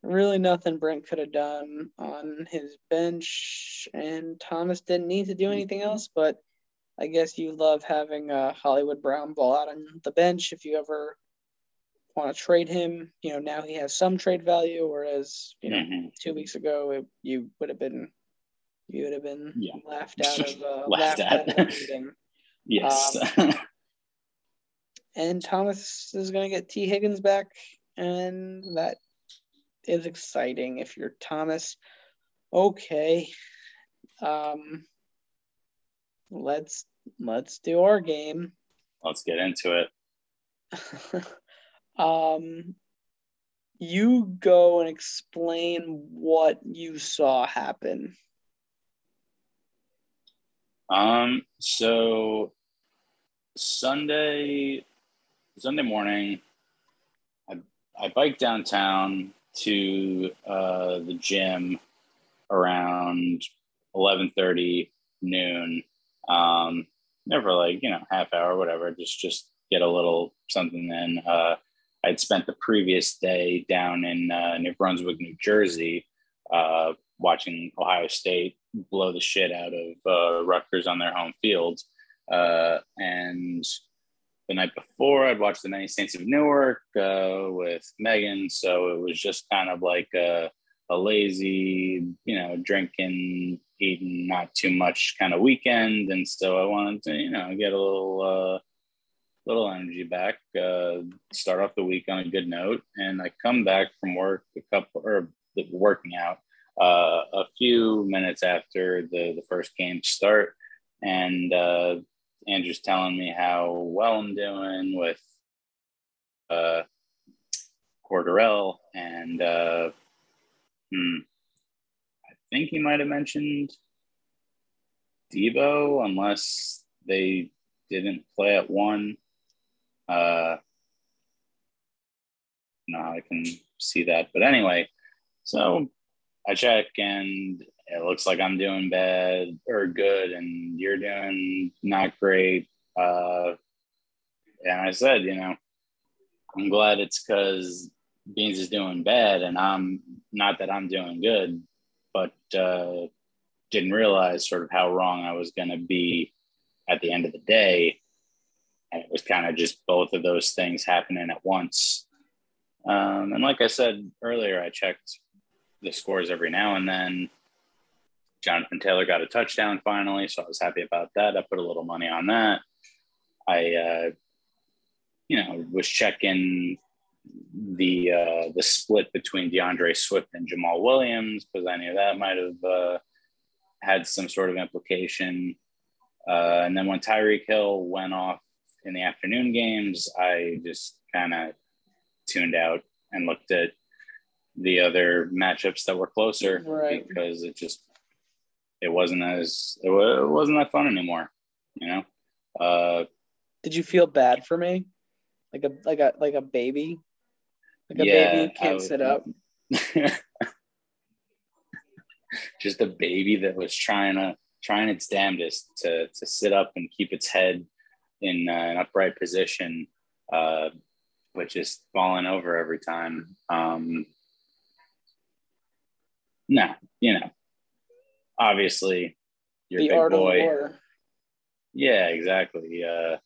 really nothing Brent could have done on his bench, and Thomas didn't need to do anything else. But I guess you love having a Hollywood Brown ball out on the bench if you ever want to trade him. You know, now he has some trade value, whereas you know Mhm. two weeks ago it, you would have been you would have been Yeah. laughed out of uh, Laughed laughed at. meeting. Yes. Um, And Thomas is going to get Tee Higgins back, and that is exciting. If you're Thomas, okay. Um, let's let's do our game. Let's get into it. um, you go and explain what you saw happen. Um, so Sunday, Sunday morning, I I bike downtown to uh, the gym around eleven thirty noon. Um, never like you know half hour, whatever. Just just get a little something in. Uh, I'd spent the previous day down in uh, New Brunswick, New Jersey, uh, watching Ohio State blow the shit out of uh, Rutgers on their home field. Uh, and the night before. I'd watched the Many Saints of Newark uh, with Megan, so it was just kind of like a, a lazy, you know, drinking, eating, not too much kind of weekend, and so I wanted to, you know, get a little. Uh, little energy back, uh, start off the week on a good note. And I come back from work a couple or working out uh, a few minutes after the, the first game start. And uh, Andrew's telling me how well I'm doing with uh, Cordarrelle. And uh, hmm, I think he might have mentioned Deebo, unless they didn't play at one. Uh, now I can see that. But anyway, so I check and it looks like I'm doing bad or good, and you're doing not great. Uh, and I said, you know, I'm glad it's because Beans is doing bad, and I'm not that I'm doing good, but uh, didn't realize sort of how wrong I was going to be at the end of the day. And it was kind of just both of those things happening at once. Um, and like I said earlier, I checked the scores every now and then. Jonathan Taylor got a touchdown finally, so I was happy about that. I put a little money on that. I, uh, you know, was checking the uh, the split between DeAndre Swift and Jamaal Williams because I knew that might have uh, had some sort of implication. Uh, and then when Tyreek Hill went off in the afternoon games, I just kind of tuned out and looked at the other matchups that were closer right. because it just it wasn't as it, wasn't that fun anymore you know? Uh did you feel bad for me? Like a like a like a baby? Like a yeah, baby can't sit up? Just a baby that was trying to trying its damnedest to to sit up and keep its head in uh, an upright position uh but just falling over every time. Um no, you know, obviously your the big art boy. of war. Yeah, exactly. Uh,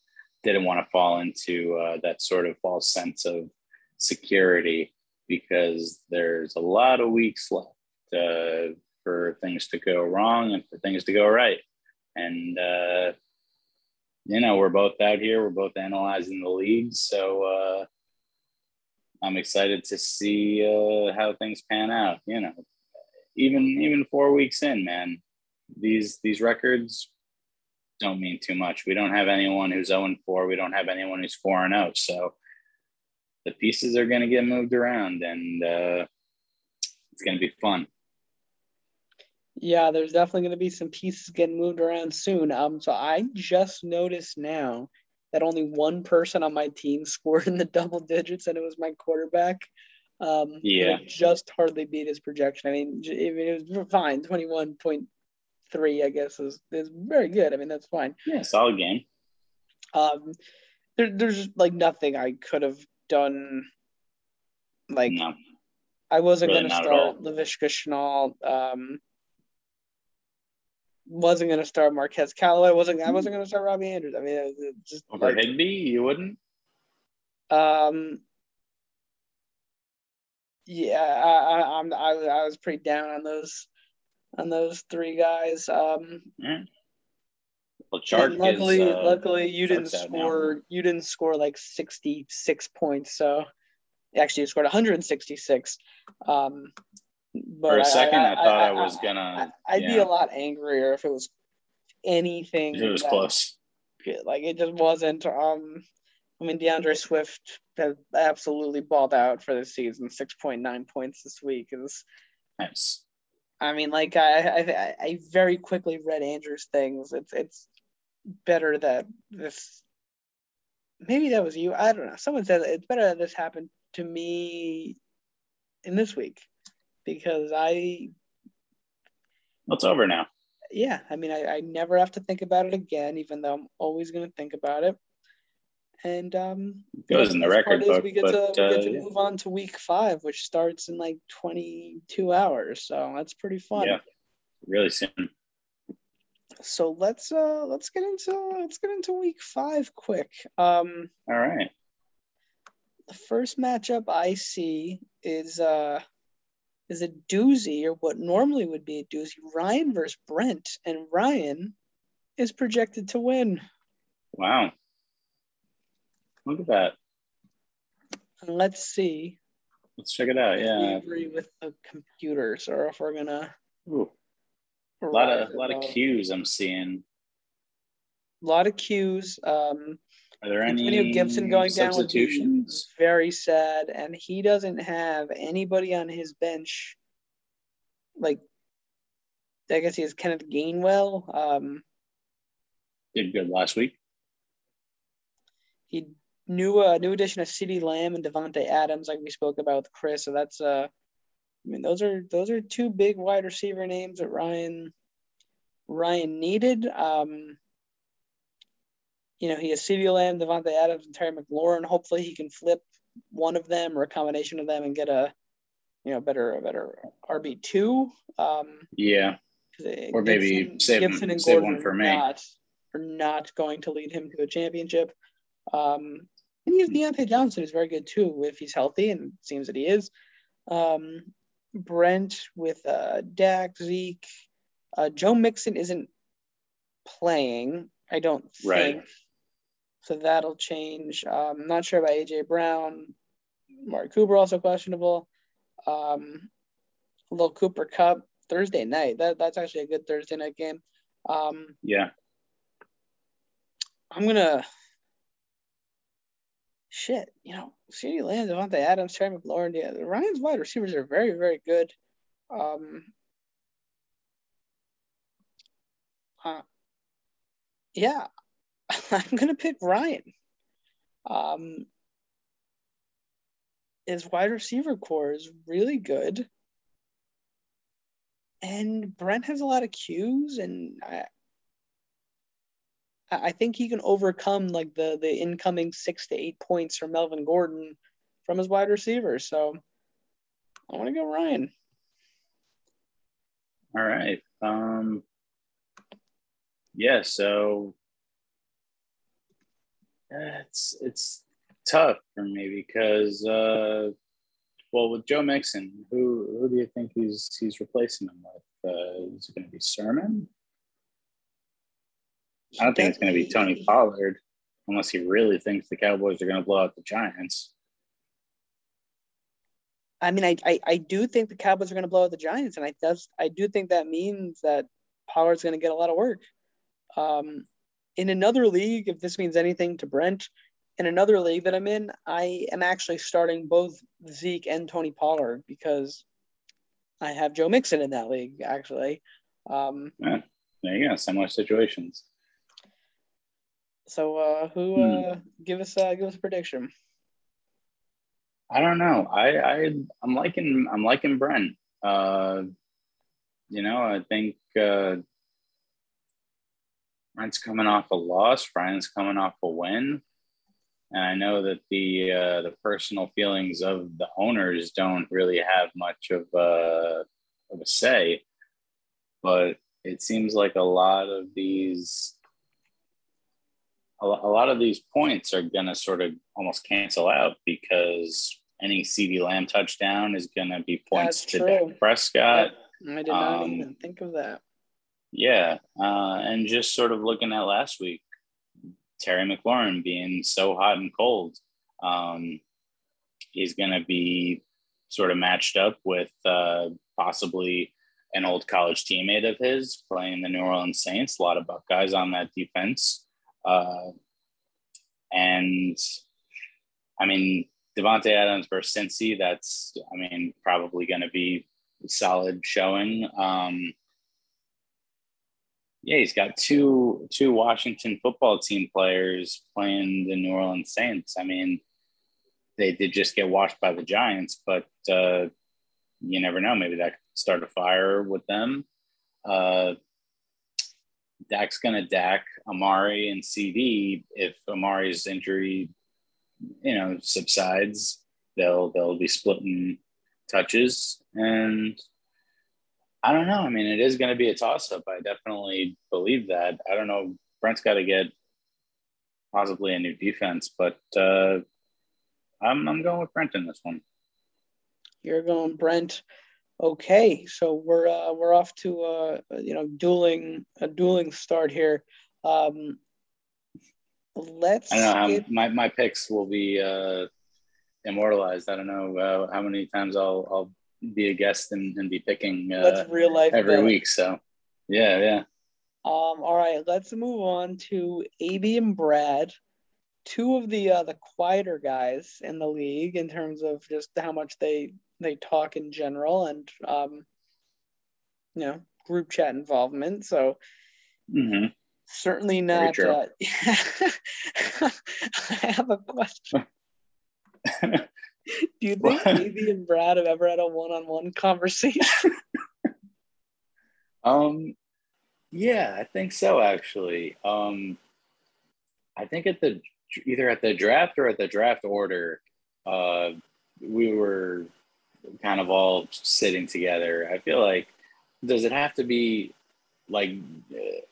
didn't want to fall into uh, that sort of false sense of security because there's a lot of weeks left uh, for things to go wrong and for things to go right. And, uh, you know, we're both out here, we're both analyzing the league. So uh, I'm excited to see uh, how things pan out. You know, even even four weeks in, man, these these records don't mean too much. We don't have anyone who's 0 4. We don't have anyone who's 4 and 0. So the pieces are going to get moved around and uh, it's going to be fun. Yeah, there's definitely going to be some pieces getting moved around soon. Um, so I just noticed now that only one person on my team scored in the double digits, and it was my quarterback. Um, yeah, just hardly beat his projection. I mean, I mean, it was fine. Twenty one point three, I guess, is is very good. I mean, that's fine. Yeah, solid game. Um, there, there's like nothing I could have done. Like, no. I wasn't Really going to start Laviska Shenault. Um, wasn't going to start Marquez Callaway. wasn't I wasn't going to start Robby Anderson. I mean, just Over like, Higby, you wouldn't? Um, yeah, I, I, I'm I, I was pretty down on those on those three guys. Um, Yeah. Well, Chark luckily, is, uh, luckily you didn't Chark's now. score. You didn't score like 66 points. So actually, you scored 166. Um, but For a second, I, thought I, I- was gonna. I'd be a lot angrier if it was anything. it was that- close. Like it just wasn't. Um, I mean, DeAndre Swift has absolutely balled out for this season. Six point nine points this week is. Nice. I mean, like I, I, I very quickly read Andrew's things. It's, it's better that this. Maybe that was you. I don't know. Someone said it's better that this happened to me in this week because I it's over now. yeah, I mean, I, I never have to think about it again, even though I'm always going to think about it. And um, It goes in the record book, we get but to, we uh, get to yeah. move on to week five, which starts in like 22 hours. So that's pretty fun. Yeah. really soon. so let's uh let's get into let's get into week five quick. Um All right. the first matchup I see is uh is a doozy or what normally would be a doozy. Ryan versus Brent, and Ryan is projected to win. Wow. Look at that. Let's see Let's check it out. Yeah. agree with the computers or if we're gonna Ooh, a lot of a lot of cues I'm seeing. A lot of cues. Um Are there any Antonio Gibson going down substitutions? very sad, and he doesn't have anybody on his bench. Like, I guess he has Kenneth Gainwell. Um, Did good last week. he new uh, new addition of CeeDee Lamb and Davante Adams, like we spoke about with Chris. So that's uh, I mean, those are those are two big wide receiver names that Ryan Ryan needed. Um, you know, he has CeeDee Lamb, Davante Adams, and Terry McLaurin. Hopefully, he can flip one of them or a combination of them and get a, you know, better a better RB two. Um, yeah. Or maybe Gibson, save- Gibson and save Gordon one for me. Not, are not going to lead him to a championship. Um, and he has Diontae Johnson, is very good too if he's healthy, and it seems that he is. Um, Brent with uh, Dak, Zeke, uh, Joe Mixon isn't playing. I don't think. Right. So that'll change. Um, I'm not sure about AJ Brown. Mark Cooper also questionable. Um, little Cooper Kupp Thursday night. That that's actually a good Thursday night game. Um, Yeah. I'm gonna shit, you know, CeeDee Lamb, Davante Adams, Terry McLaurin, yeah, Ryan's wide receivers are very, very good. Um, uh, yeah, I'm gonna pick Ryan. Um, his wide receiver core is really good, and Brent has a lot of cues, and I, I think he can overcome like the the incoming six to eight points from Melvin Gordon from his wide receivers. So I want to go Ryan. All right. Um, yeah. So it's it's tough for me because uh, well, with Joe Mixon, who who do you think he's he's replacing him with? Uh, is it going to be Sermon? I don't think it's going to be Tony Pollard unless he really thinks the Cowboys are going to blow out the Giants. I mean, I, I I do think the Cowboys are going to blow out the Giants, and I does I do think that means that Pollard's going to get a lot of work. Um, in another league, if this means anything to Brent, in another league that I'm in, I am actually starting both Zeke and Tony Pollard because I have Joe Mixon in that league. Actually, um, Yeah, there you go. Similar situations. So uh, who uh, give us uh, give us a prediction? I don't know. I, I I'm liking I'm liking Brent. Uh, you know, I think uh, Brent's coming off a loss. Brian's coming off a win, and I know that the uh, the personal feelings of the owners don't really have much of a of a say, but it seems like a lot of these a a lot of these points are going to sort of almost cancel out because any CeeDee Lamb touchdown is going to be points That's to true. Dak Prescott. I did not um, even think of that. Yeah. Uh, and just sort of looking at last week, Terry McLaurin being so hot and cold. Um, he's going to be sort of matched up with uh, possibly an old college teammate of his playing the New Orleans Saints. A lot of Buckeyes on that defense. Uh, and I mean, Davante Adams versus Cincy, that's, I mean, probably going to be solid showing. Um, yeah, he's got two two Washington football team players playing the New Orleans Saints. I mean, they did just get washed by the Giants, but uh, you never know. Maybe that could start a fire with them. Uh, Dak's gonna Dak Amari and CeeDee. If Amari's injury, you know, subsides, they'll they'll be splitting touches, and I don't know. I mean, it is going to be a toss up. I definitely believe that. I don't know. Brent's got to get possibly a new defense, but uh, I'm I'm going with Brent in this one. You're going Brent. Okay, so we're uh, we're off to uh, you know dueling a dueling start here. Um, let's. I don't know how my, my picks will be uh, immortalized. I don't know uh, how many times I'll I'll be a guest and, and be picking uh, real life every week. So yeah, yeah. Um, all right, let's move on to AB and Brad, two of the uh, the quieter guys in the league in terms of just how much they they talk in general and um, you know group chat involvement. So mm-hmm. certainly not. Uh, I have a question. Do you think AB and Brad have ever had a one-on-one conversation? um, yeah, I think so. Actually, um, I think at the either at the draft or at the draft order, uh, we were kind of all sitting together. I feel like does it have to be like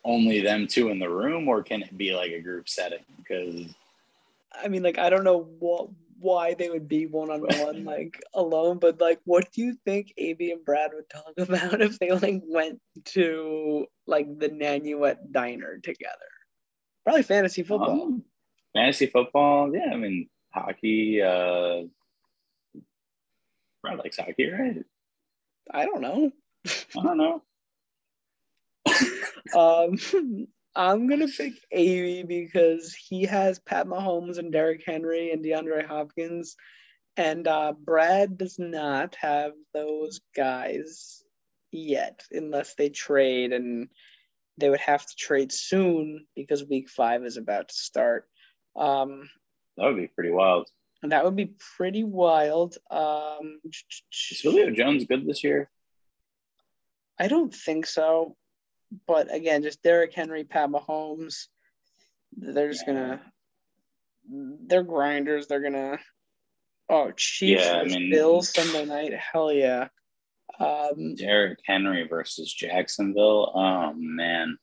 only them two in the room, or can it be like a group setting? Because I mean, like I don't know what why they would be one on one like alone, but like what do you think AB and Brad would talk about if they like went to like the Nanuet diner together? Probably fantasy football. Um, fantasy football, yeah. I mean hockey, uh Brad likes hockey, right? I don't know. I don't know. um I'm gonna pick AB because he has Pat Mahomes and Derrick Henry and DeAndre Hopkins, and uh, Brad does not have those guys yet, unless they trade, and they would have to trade soon because Week Five is about to start. Um, that would be pretty wild. That would be pretty wild. Um, is Julio Jones good this year? I don't think so but again, just Derrick Henry, Pat Mahomes, they're just gonna they're grinders. They're gonna oh Chiefs yeah, I mean, Bills Sunday night. Hell yeah. Um, Derrick Henry versus Jacksonville. Oh man.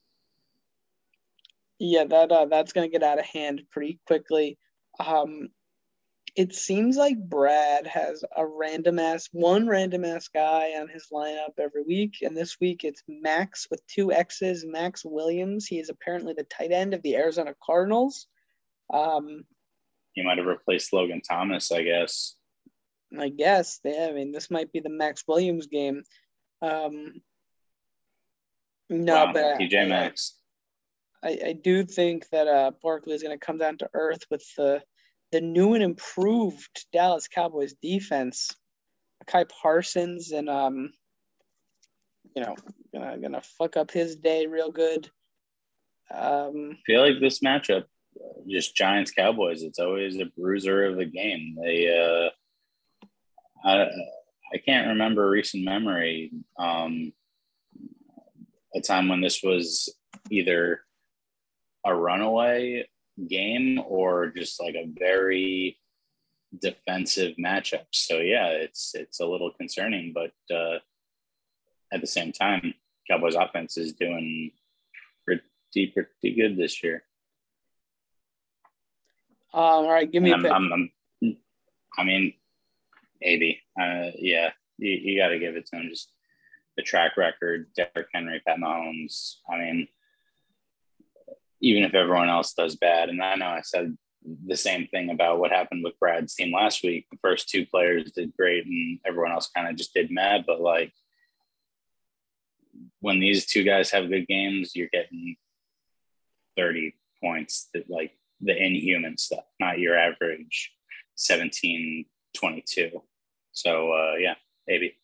Yeah, that uh, that's gonna get out of hand pretty quickly. Um, it seems like Brad has a random ass one random ass guy on his lineup every week, and this week it's Max with two X's, Maxx Williams. He is apparently the tight end of the Arizona Cardinals. Um, he might have replaced Logan Thomas, I guess. I guess. Yeah, I mean, this might be the Maxx Williams game. Um, no, wow, but TJ Maxx. I, I do think that uh, Barkley is going to come down to earth with the the new and improved Dallas Cowboys defense, Micah Parsons, and um, you know, gonna gonna fuck up his day real good. Um, I feel like this matchup, just Giants Cowboys, it's always a bruiser of a game. They, uh, I, I can't remember a recent memory, um, a time when this was either a runaway game or just like a very defensive matchup. So yeah, it's it's a little concerning, but uh, at the same time, Cowboys offense is doing pretty pretty good this year. Um, all right, give me I'm, I'm, I'm, i mean, maybe. Uh, yeah, you, you got to give it to him. Just the track record, Derrick Henry, Pat Mahomes. I mean, even if everyone else does bad. And I know I said the same thing about what happened with Brad's team last week. The first two players did great and everyone else kind of just did mad. But like when these two guys have good games, you're getting 30 points that like the inhuman stuff, not your average 17, 22. So uh, yeah, maybe.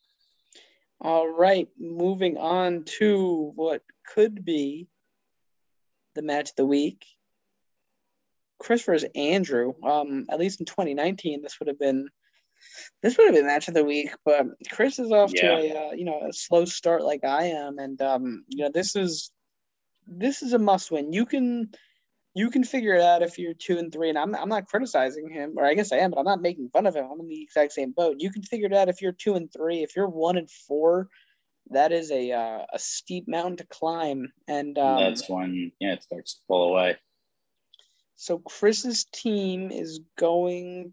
All right, moving on to what could be the match of the week. Chris versus Andrew. Um, at least in 2019, this would have been this would have been match of the week. But Chris is off yeah. to a uh, you know a slow start like I am, and um, you know this is this is a must win. You can you can figure it out if you're two and three, and I'm I'm not criticizing him, or I guess I am, but I'm not making fun of him. I'm in the exact same boat. You can figure it out if you're two and three. If you're one and four, that is a uh, a steep mountain to climb, and um, That's when yeah it starts to pull away. so Chris's team is going.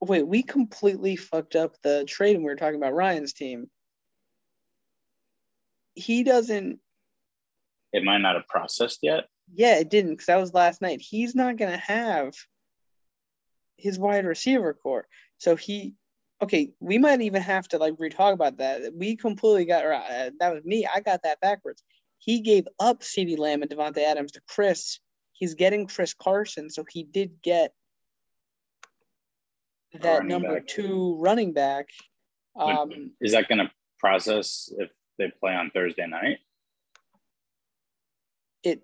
Wait, we completely fucked up the trade when we were talking about Ryan's team. He doesn't. It might not have processed yet. Yeah, it didn't because that was last night. He's not gonna have his wide receiver core. So he, okay, we might even have to like re-talk about that. We completely got uh, that was me. I got that backwards. He gave up CeeDee Lamb and Davante Adams to Chris. He's getting Chris Carson, so he did get that number back. two running back. Um, Is that going to process if they play on Thursday night? it,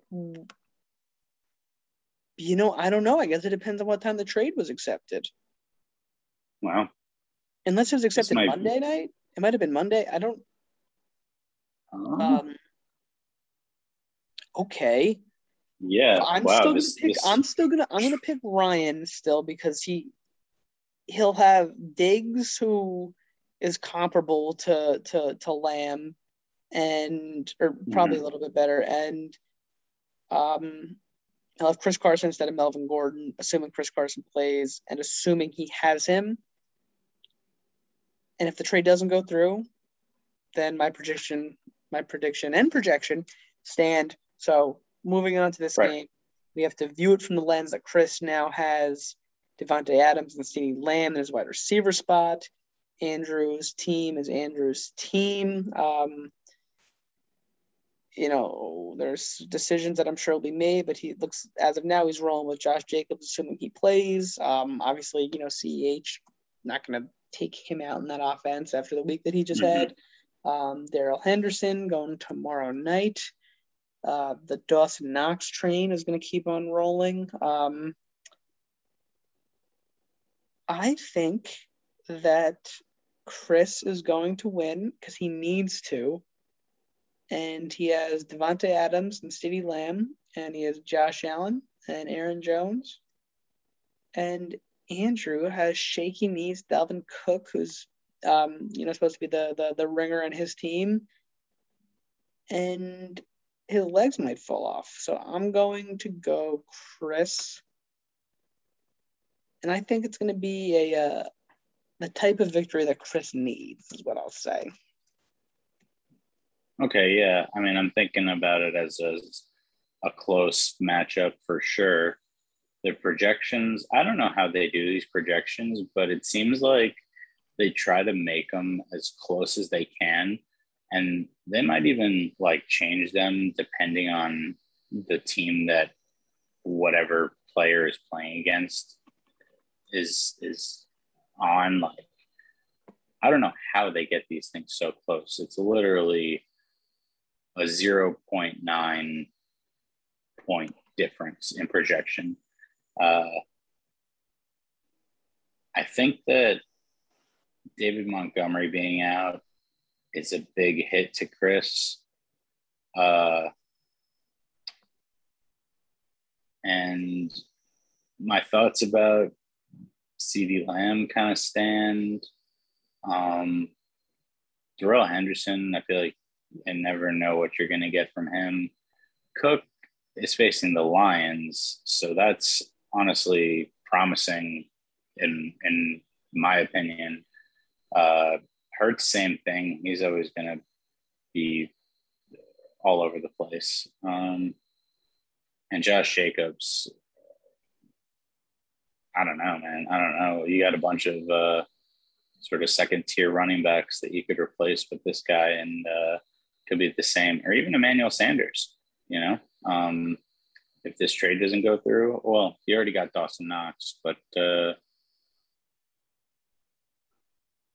you know, I don't know. I guess it depends on what time the trade was accepted. Well, Unless it was accepted Monday night, it might have been Monday. I don't. um, Um, okay. yeah. I'm wow. still this, gonna pick. this- I'm still gonna. I'm gonna pick Ryan still because he he'll have Diggs who is comparable to to to Lamb, and or probably Mm-hmm. a little bit better, and um I'll have Chris Carson instead of Melvin Gordon, assuming Chris Carson plays and assuming he has him. And if the trade doesn't go through, then my prediction, my prediction and projection stand. So moving on to this Right. game, we have to view it from the lens that Chris now has Davante Adams and CeeDee Lamb in his wide receiver spot. Andrew's team is Andrew's team. Um, you know, there's decisions that I'm sure will be made, but he looks as of now he's rolling with Josh Jacobs, assuming he plays. Um, obviously, you know, CEH not going to take him out in that offense after the week that he just Mhm. had. Um, Darrell Henderson going tomorrow night. Uh, the Dawson Knox train is going to keep on rolling. Um, I think that Chris is going to win because he needs to. And he has Davante Adams and CeeDee Lamb, and he has Josh Allen and Aaron Jones. And Andrew has shaky knees, Dalvin Cook, who's um, you know, supposed to be the the the ringer on his team. And his legs might fall off. So I'm going to go Chris. And I think it's going to be a uh, the type of victory that Chris needs, is what I'll say. Okay, yeah. I mean, I'm thinking about it as a, a close matchup for sure. The projections, I don't know how they do these projections, but it seems like they try to make them as close as they can. And they might even like change them depending on the team that whatever player is playing against is is on like I don't know how they get these things so close. It's literally a 0.9 point difference in projection. Uh, I think that David Montgomery being out is a big hit to Chris. Uh, and my thoughts about CeeDee Lamb kind of stand. Um, Darrell Henderson, I feel like I never know what you're going to get from him. Cook is facing the Lions, so that's honestly promising, in in my opinion. Uh, Hurts, same thing. He's always going to be all over the place. Um, and Josh Jacobs, I don't know, man. I don't know. You got a bunch of uh, sort of second tier running backs that you could replace with this guy, and uh, could be the same, or even Emmanuel Sanders. You know, um, if this trade doesn't go through, well, he already got Dawson Knox, but uh,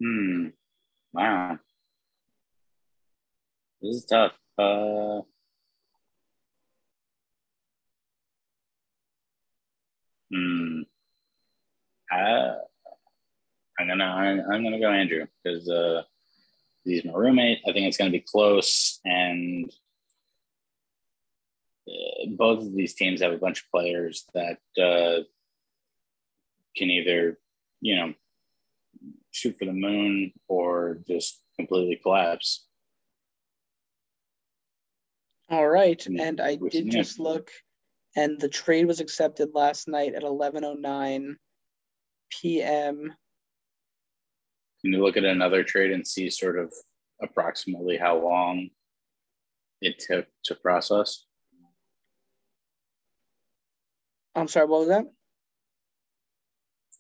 hmm, wow, this is tough. Uh, hmm. I, I'm gonna I'm, I'm gonna go Andrew because uh, he's my roommate. I think it's gonna be close, and both of these teams have a bunch of players that uh, can either you know shoot for the moon or just completely collapse. All right, Yeah, and I did just look, and the trade was accepted last night at 11:09 p.m. Can you look at another trade and see sort of approximately how long it took to process? I'm sorry, what was that?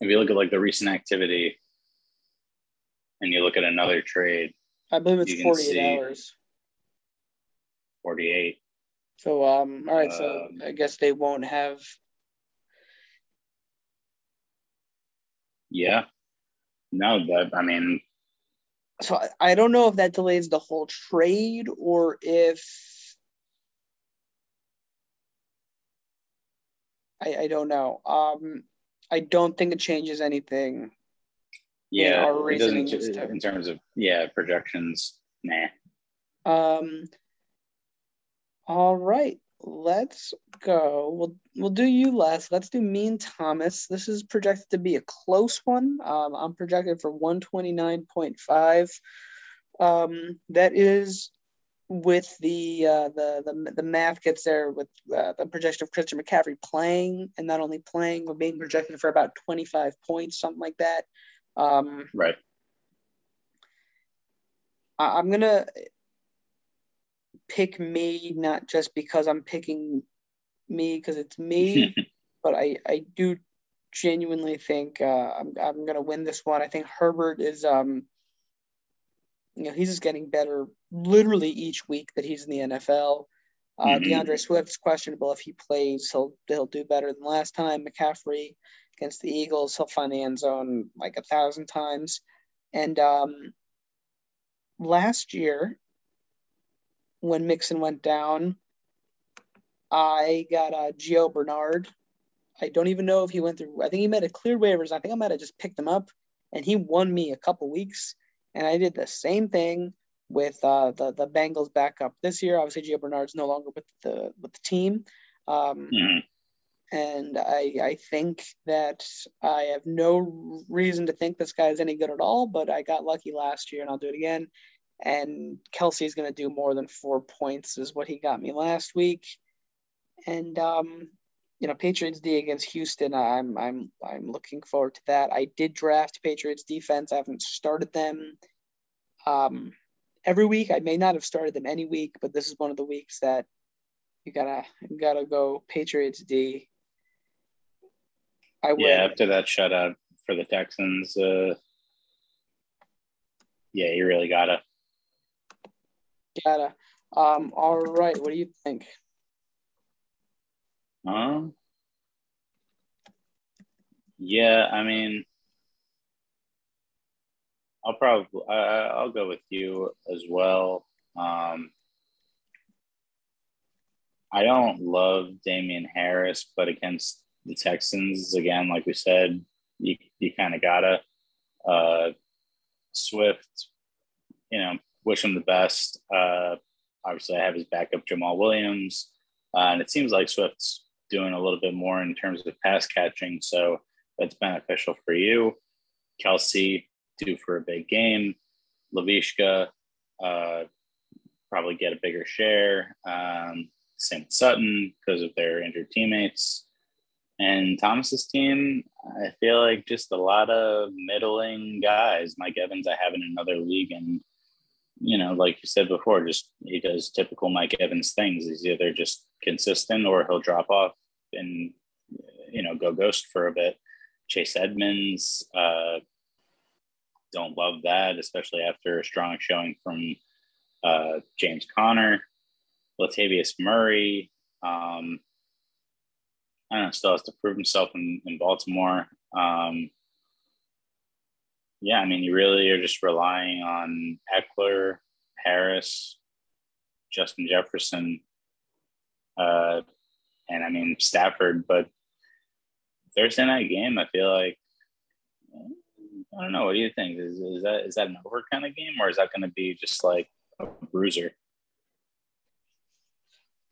If you look at like the recent activity and you look at another trade, I believe it's 48 hours. 48. So um, all right, so Um, I guess they won't have. Yeah. No, that I mean, So I don't know if that delays the whole trade or if. I, I don't know. Um, I don't think it changes anything. yeah, our it doesn't in terms of yeah projections. Nah. Um, all right, let's go. We'll we'll do you last. Let's do Mean Thomas. This is projected to be a close one. Um, I'm projected for 129.5. Um, that is with the uh, the the the math gets there with uh, the projection of Christian McCaffrey playing and not only playing, but being projected for about 25 points, something like that. Um, Right. I- I'm gonna pick me not just because I'm picking me because it's me, but I I do genuinely think uh, I'm I'm gonna win this one. I think Herbert is um you know he's just getting better literally each week that he's in the NFL. Uh, Mhm. DeAndre Swift's questionable if he plays, he'll he'll do better than last time. McCaffrey against the Eagles, he'll find the end zone like a thousand times. And um, last year, when Mixon went down, I got uh, Gio Bernard. I don't even know if he went through. I think he might have cleared waivers. I think I might have just picked him up, and he won me a couple weeks. And I did the same thing with uh, the the Bengals backup this year. Obviously, Gio Bernard's no longer with the with the team. Um, Mhm. and I I think that I have no reason to think this guy is any good at all. But I got lucky last year, and I'll do it again. And Kelce's going to do more than four points, is what he got me last week. And um, you know, Patriots D against Houston, I'm I'm I'm looking forward to that. I did draft Patriots defense. I haven't started them. Um, every week I may not have started them any week, but this is one of the weeks that you gotta you gotta go Patriots D. I win. Yeah, after that shutout for the Texans, uh, yeah, you really gotta. Gotta. Um, all right. What do you think? Um, yeah, I mean, I'll probably I, I'll go with you as well. Um, I don't love Damien Harris, but against the Texans, again, like we said, you you kind of gotta. Uh, Swift, you know, wish him the best. Uh, obviously, I have his backup Jamaal Williams, uh, and it seems like Swift's doing a little bit more in terms of pass catching, so that's beneficial for you. Kelce due for a big game. Laviska uh, probably get a bigger share. Um, same with Sutton because of their injured teammates. And Thomas's team, I feel like just a lot of middling guys. Mike Evans, I have in another league, and you know, like you said before, just he does typical Mike Evans things. He's either just consistent or he'll drop off and you know go ghost for a bit. Chase Edmonds, uh, don't love that, especially after a strong showing from uh, James Conner, Latavius Murray. Um, I don't know, still has to prove himself in, in Baltimore. Um, yeah, I mean, you really are just relying on Ekeler, Harris, Justin Jefferson, uh, and I mean Stafford. But Thursday night game, I feel like I don't know. What do you think? Is, is that is that an over kind of game, or is that going to be just like a bruiser?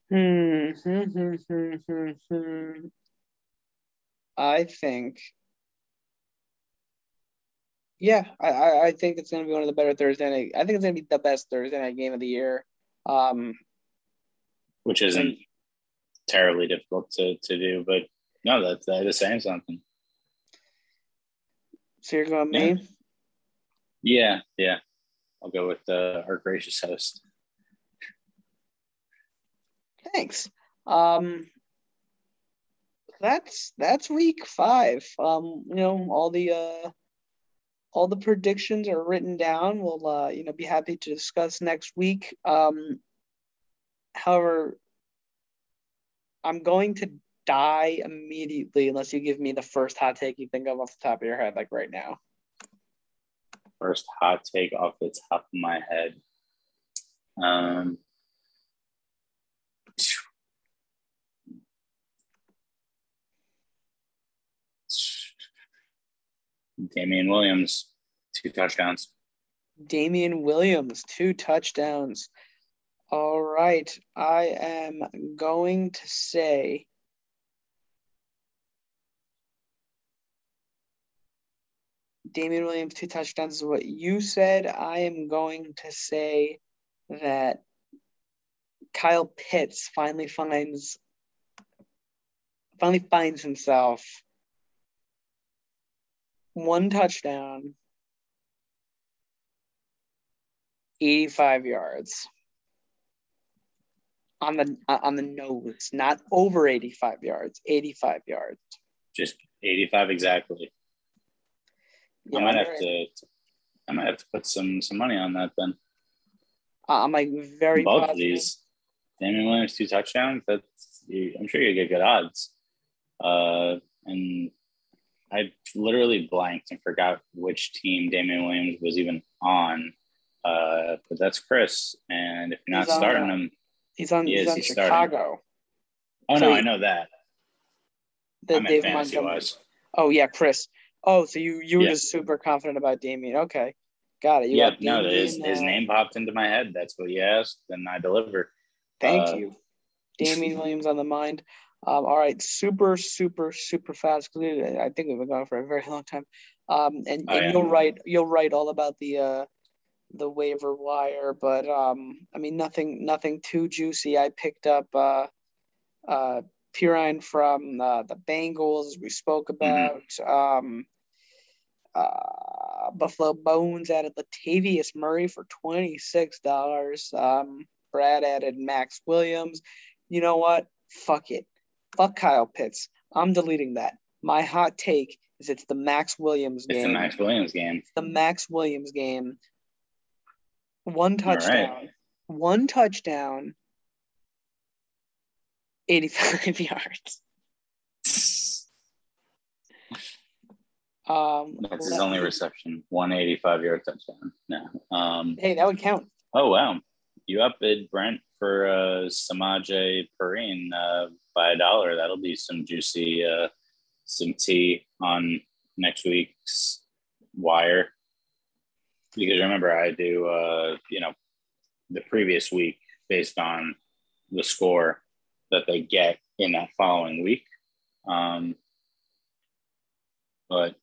Hmm, hmm, hmm, hmm. I think Yeah, I, I, think it's going to be one of the better Thursday night. I think it's going to be the best Thursday night game of the year. Um, which isn't terribly difficult to, to do, but no, that that is saying something. So you're going Yeah. me? Yeah, yeah. I'll go with uh, our gracious host. Thanks. Um, that's that's week five. Um, you know, all the uh, all the predictions are written down. We'll uh, you know, be happy to discuss next week. Um, however, I'm going to die immediately unless you give me the first hot take you think of off the top of your head, like right now. First hot take off the top of my head. Um, Damien Williams, two touchdowns. Damien Williams, two touchdowns. All right. I am going to say Damien Williams, two touchdowns is what you said. I am going to say that Kyle Pitts finally finds finally finds himself one touchdown 85 yards on the on the nose, not over 85 yards, 85 yards. Just 85 exactly. Yeah, I might have to. I might have to put some some money on that then. I'm like very Both of positive. these, Damien Williams two touchdowns. That's I'm sure you get good odds. Uh, and I literally blanked and forgot which team Damien Williams was even on. Uh, but that's Chris, and if you're not He's starting uh, him, He's on, He he's is, on he's starting. Chicago. oh so no, he- I know that. The I meant Dave fantasy Montgomery. wise. Oh yeah, Chris. Oh, so you you were Yeah. just super confident about Damien. Okay, got it. You Yeah, no, his, his name popped into my head. That's what you asked, and I delivered. Thank uh, you, Damien Williams on the mind. Um, all right, super, super, super fast I think we've been going for a very long time. Um, and, and you'll write you'll write all about the uh, the waiver wire, but um, I mean nothing nothing too juicy. I picked up uh, uh, Perrine from uh, the Bengals we spoke about. Um, uh, Buffalo Bones added Latavius Murray for twenty six dollars. Um, Brad added Maxx Williams. You know what? Fuck it. Fuck Kyle Pitts. I'm deleting that. My hot take is it's the Maxx Williams game. It's the Maxx Williams game. the Maxx Williams game. One All right. touchdown. One touchdown. 85 yards. Um, That's his only reception. 185 yard touchdown. No. Um, Hey, that would count. oh, wow. You upbid Brent for uh, Samaje Perrine uh, by a dollar. That'll be some juicy, uh, some tea on next week's wire. Because remember, I do, uh, you know, the previous week based on the score that they get in that following week. Um, but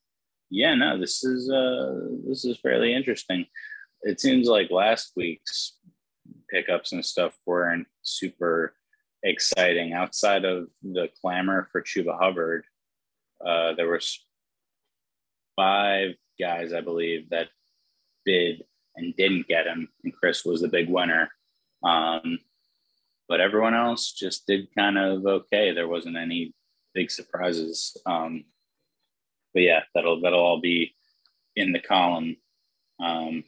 yeah, no, this is uh, this is fairly interesting. It seems like last week's pickups and stuff weren't super exciting. Outside of the clamor for Chuba Hubbard, uh, there was five guys, I believe, that bid and didn't get him, and Chris was the big winner. Um, but everyone else just did kind of okay. There wasn't any big surprises. Um, but yeah, that'll that'll all be in the column. Um,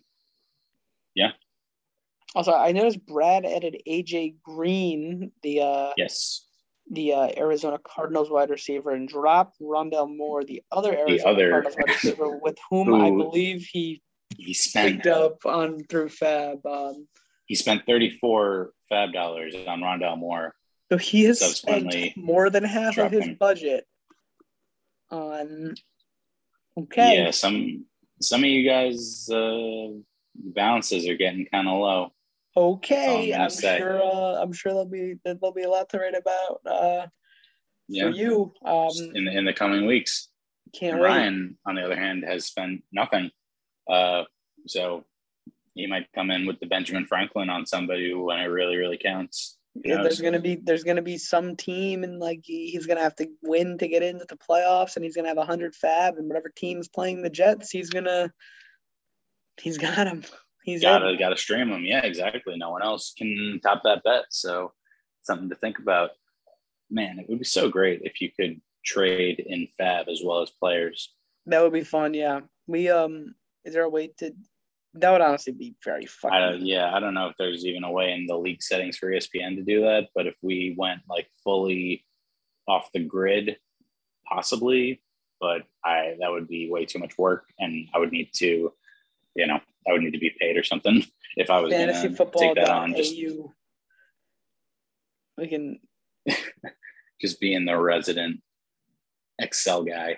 Also, I noticed Brad added AJ Green, the uh, yes, the uh, Arizona Cardinals wide receiver, and dropped Rondale Moore, the other Arizona other- Cardinals wide receiver, with whom I believe he he spent picked up on through FAAB. Um, he spent thirty four FAAB dollars on Rondale Moore. So he has spent more than half of his him. budget on. Okay. Yeah, some some of you guys uh, balances are getting kind of low. Okay. I'm I'm sure. Uh, I'm sure there'll be there'll be a lot to write about uh, Yeah, for you. Um, in the, in the coming weeks. can't And wait. Ryan, on the other hand, has spent nothing. Uh, so he might come in with the Benjamin Franklin on somebody when it really, really counts. There's gonna be there's gonna be some team and like he's gonna have to win to get into the playoffs and he's gonna have a hundred FAAB and whatever team's playing the Jets he's gonna he's got him he's gotta in. gotta stream him. Yeah exactly. No one else can top that bet. So something to think about. Man it would be so great if you could trade in FAAB as well as players. That would be fun yeah. We um is there a way to that would honestly be very fun. I yeah, I don't know if there's even a way in the league settings for ESPN to do that, but if we went like fully off the grid, possibly, but I that would be way too much work, and I would need to, you know, I would need to be paid or something if I was fantasy football take that on. Just AU. we can just being the resident Excel guy.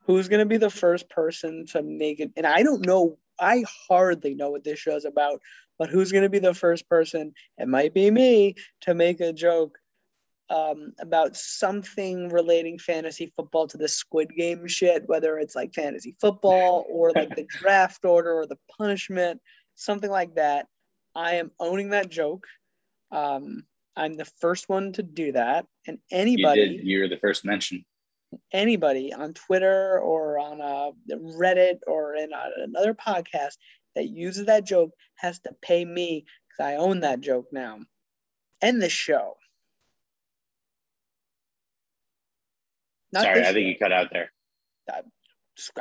who's gonna be the first person to make it and I don't know I hardly know what this show's about, but who's gonna be the first person? It might be me to make a joke um, about something relating fantasy football to the Squid Game shit, whether it's like fantasy football or like the draft order or the punishment, something like that. I am owning that joke. Um, I'm the first one to do that, and You anybody did. You're the first mention. anybody on Twitter or on uh, Reddit or in a, another podcast that uses that joke has to pay me because I own that joke now. End the show. Not Sorry, I think you cut out there.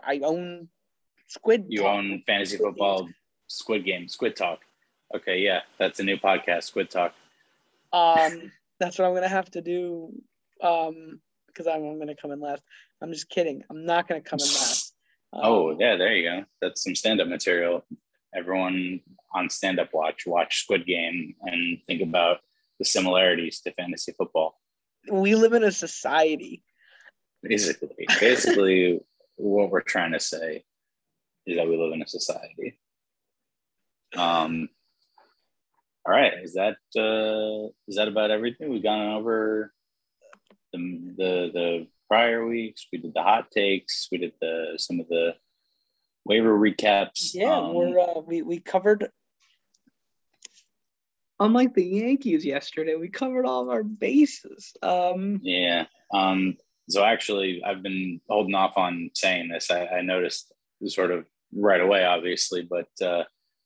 I own Squid. You Talk. own fantasy Squid football, Squid Game, Squid Talk. Okay, yeah, that's a new podcast, Squid Talk. Um, that's what I'm gonna have to do. Um, because I'm, I'm gonna come in last. I'm just kidding. I'm not gonna come in last. Oh, Um, yeah, there you go. That's some stand up material. Everyone on stand up watch, watch Squid Game and think about the similarities to fantasy football. we live in a society. Basically, basically, what we're trying to say is that we live in a society. Um, all right, is that uh, is that about everything? We've gone over the, the the prior weeks. We did the hot takes. We did the some of the waiver recaps. Yeah, Um, we're uh, we we covered. Unlike the Yankees yesterday, we covered all of our bases. Um, Yeah. Um, so actually, I've been holding off on saying this. I, I noticed sort of right away, obviously, but uh,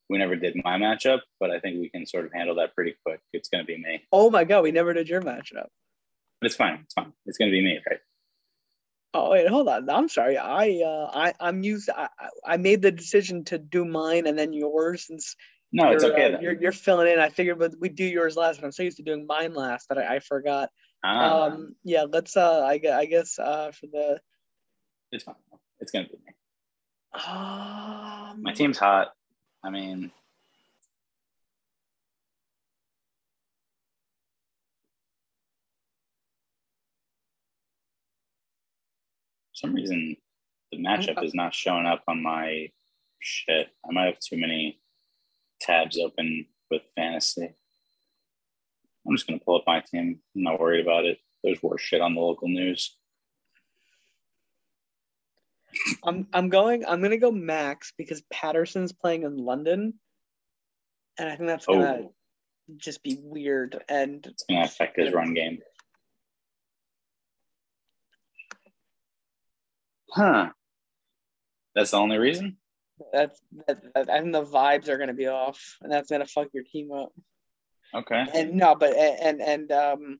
we never did my matchup. But I think we can sort of handle that pretty quick. It's going to be me. oh my god, we never did your matchup. But it's fine. It's fine. It's going to be me, right? Oh wait, hold on. I'm sorry. I uh, I I'm used. I I- made the decision to do mine and then yours since No, it's okay. uh, you're you're filling in. I figured, but we do yours last, but I'm so used to doing mine last that I, I forgot. Ah, Um, yeah, let's. Uh, I I guess uh for the it's fine. It's going to be me. um My team's hot. I mean, for some reason the matchup is not showing up on my shit. I might have too many tabs open with fantasy. I'm just gonna pull up my team. I'm not worried about it. There's worse shit on the local news. I'm I'm going I'm gonna go Max because Patterson's playing in London, and I think that's gonna Oh, just be weird. And it's gonna affect his run game. Huh. That's the only reason? that's that, that, I think the vibes are gonna be off, and that's gonna fuck your team up. Okay. And no, but and and um,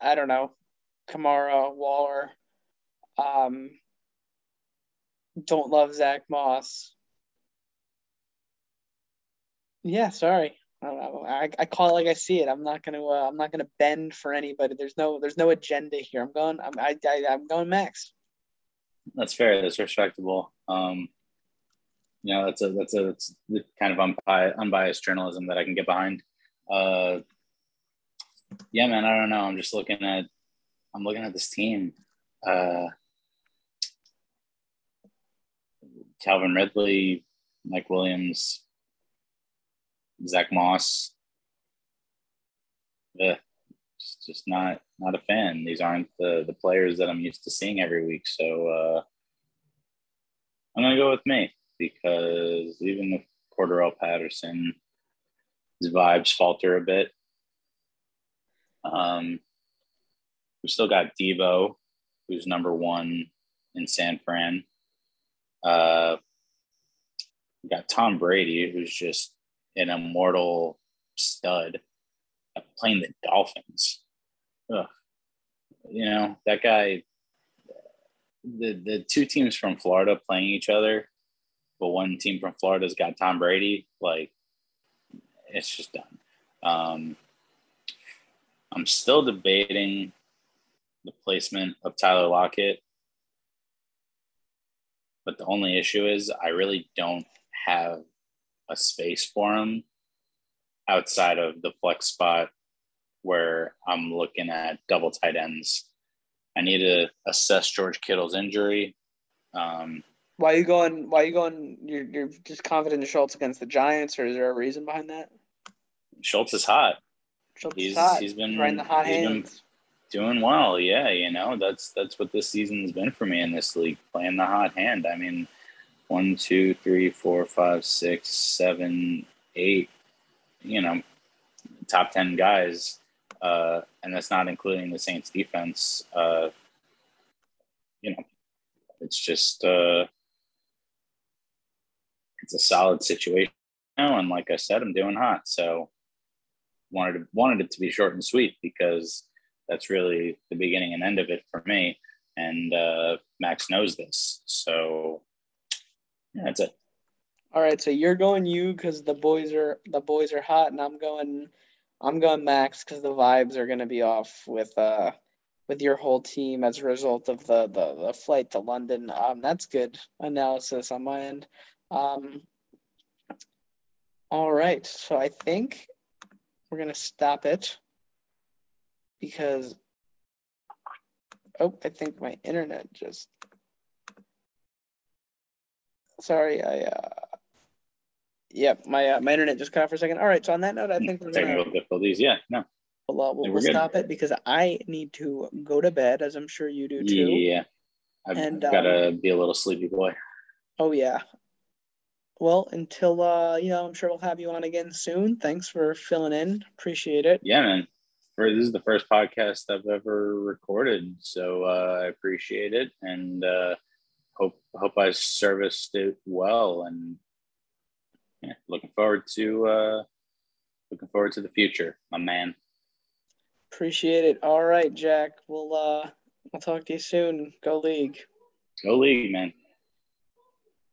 I don't know, Kamara, Waller, um, don't love Zach Moss. Yeah, sorry. I, don't know. I, I call it like I see it. I'm not gonna uh, I'm not gonna bend for anybody. There's no there's no agenda here. I'm going I'm I, I I'm going Max. That's fair. That's respectable. Um, you know, that's a that's a that's the kind of unbi- unbiased journalism that I can get behind. Uh, yeah, man. I don't know. I'm just looking at I'm looking at this team. Uh, Calvin Ridley, Mike Williams, Zach Moss. Just not not a fan. These aren't the the players that I'm used to seeing every week. So uh, I'm gonna go with me. Because even with Cordarrelle Patterson, his vibes falter a bit. Um, we still got Deebo, who's number one in San Fran. Uh, we got Tom Brady, who's just an immortal stud playing the Dolphins. Ugh. You know, that guy, the, the two teams from Florida playing each other, but one team from Florida's got Tom Brady. Like, it's just done. Um, I'm still debating the placement of Tyler Lockett. But the only issue is I really don't have a space for him outside of the flex spot where I'm looking at double tight ends. I need to assess George Kittle's injury. Um, why are you going? Why are you going? You're, you're just confident in Schultz against the Giants, or is there a reason behind that? Schultz is hot. Schultz he's is hot. he's been right in the hot hands. doing well. Yeah, you know that's that's what this season's been for me in this league, playing the hot hand. I mean, one, two, three, four, five, six, seven, eight. You know, top ten guys uh, and that's not including the Saints defense. Uh, you know, it's just uh, it's a solid situation now, and like I said, I'm doing hot, so wanted to, wanted it to be short and sweet because that's really the beginning and end of it for me, and uh, Max knows this, so yeah, that's it. All right, so you're going you because the boys are the boys are hot, and I'm going I'm going Max because the vibes are going to be off with uh with your whole team as a result of the the, the flight to London. Um, that's good analysis on my end. Um, all right, so I think we're gonna stop it because oh, I think my internet just. Sorry, I uh, Yep, my uh, my internet just cut off for a second. All right, so on that note, I think we're technical gonna, difficulties. Yeah, no, we'll, we'll, we'll stop it because I need to go to bed, as I'm sure you do too. Yeah, I've, And, I've got to um, be a little sleepy boy. Oh yeah. Well, until uh, you know, I'm sure we'll have you on again soon. Thanks for filling in. Appreciate it. Yeah, man. For this is the first podcast I've ever recorded, so uh, I appreciate it and uh, hope hope I serviced it well. And yeah, looking forward to uh, looking forward to the future, my man. Appreciate it. All right, Jack. We'll uh, we'll talk to you soon. Go league. Go league, man.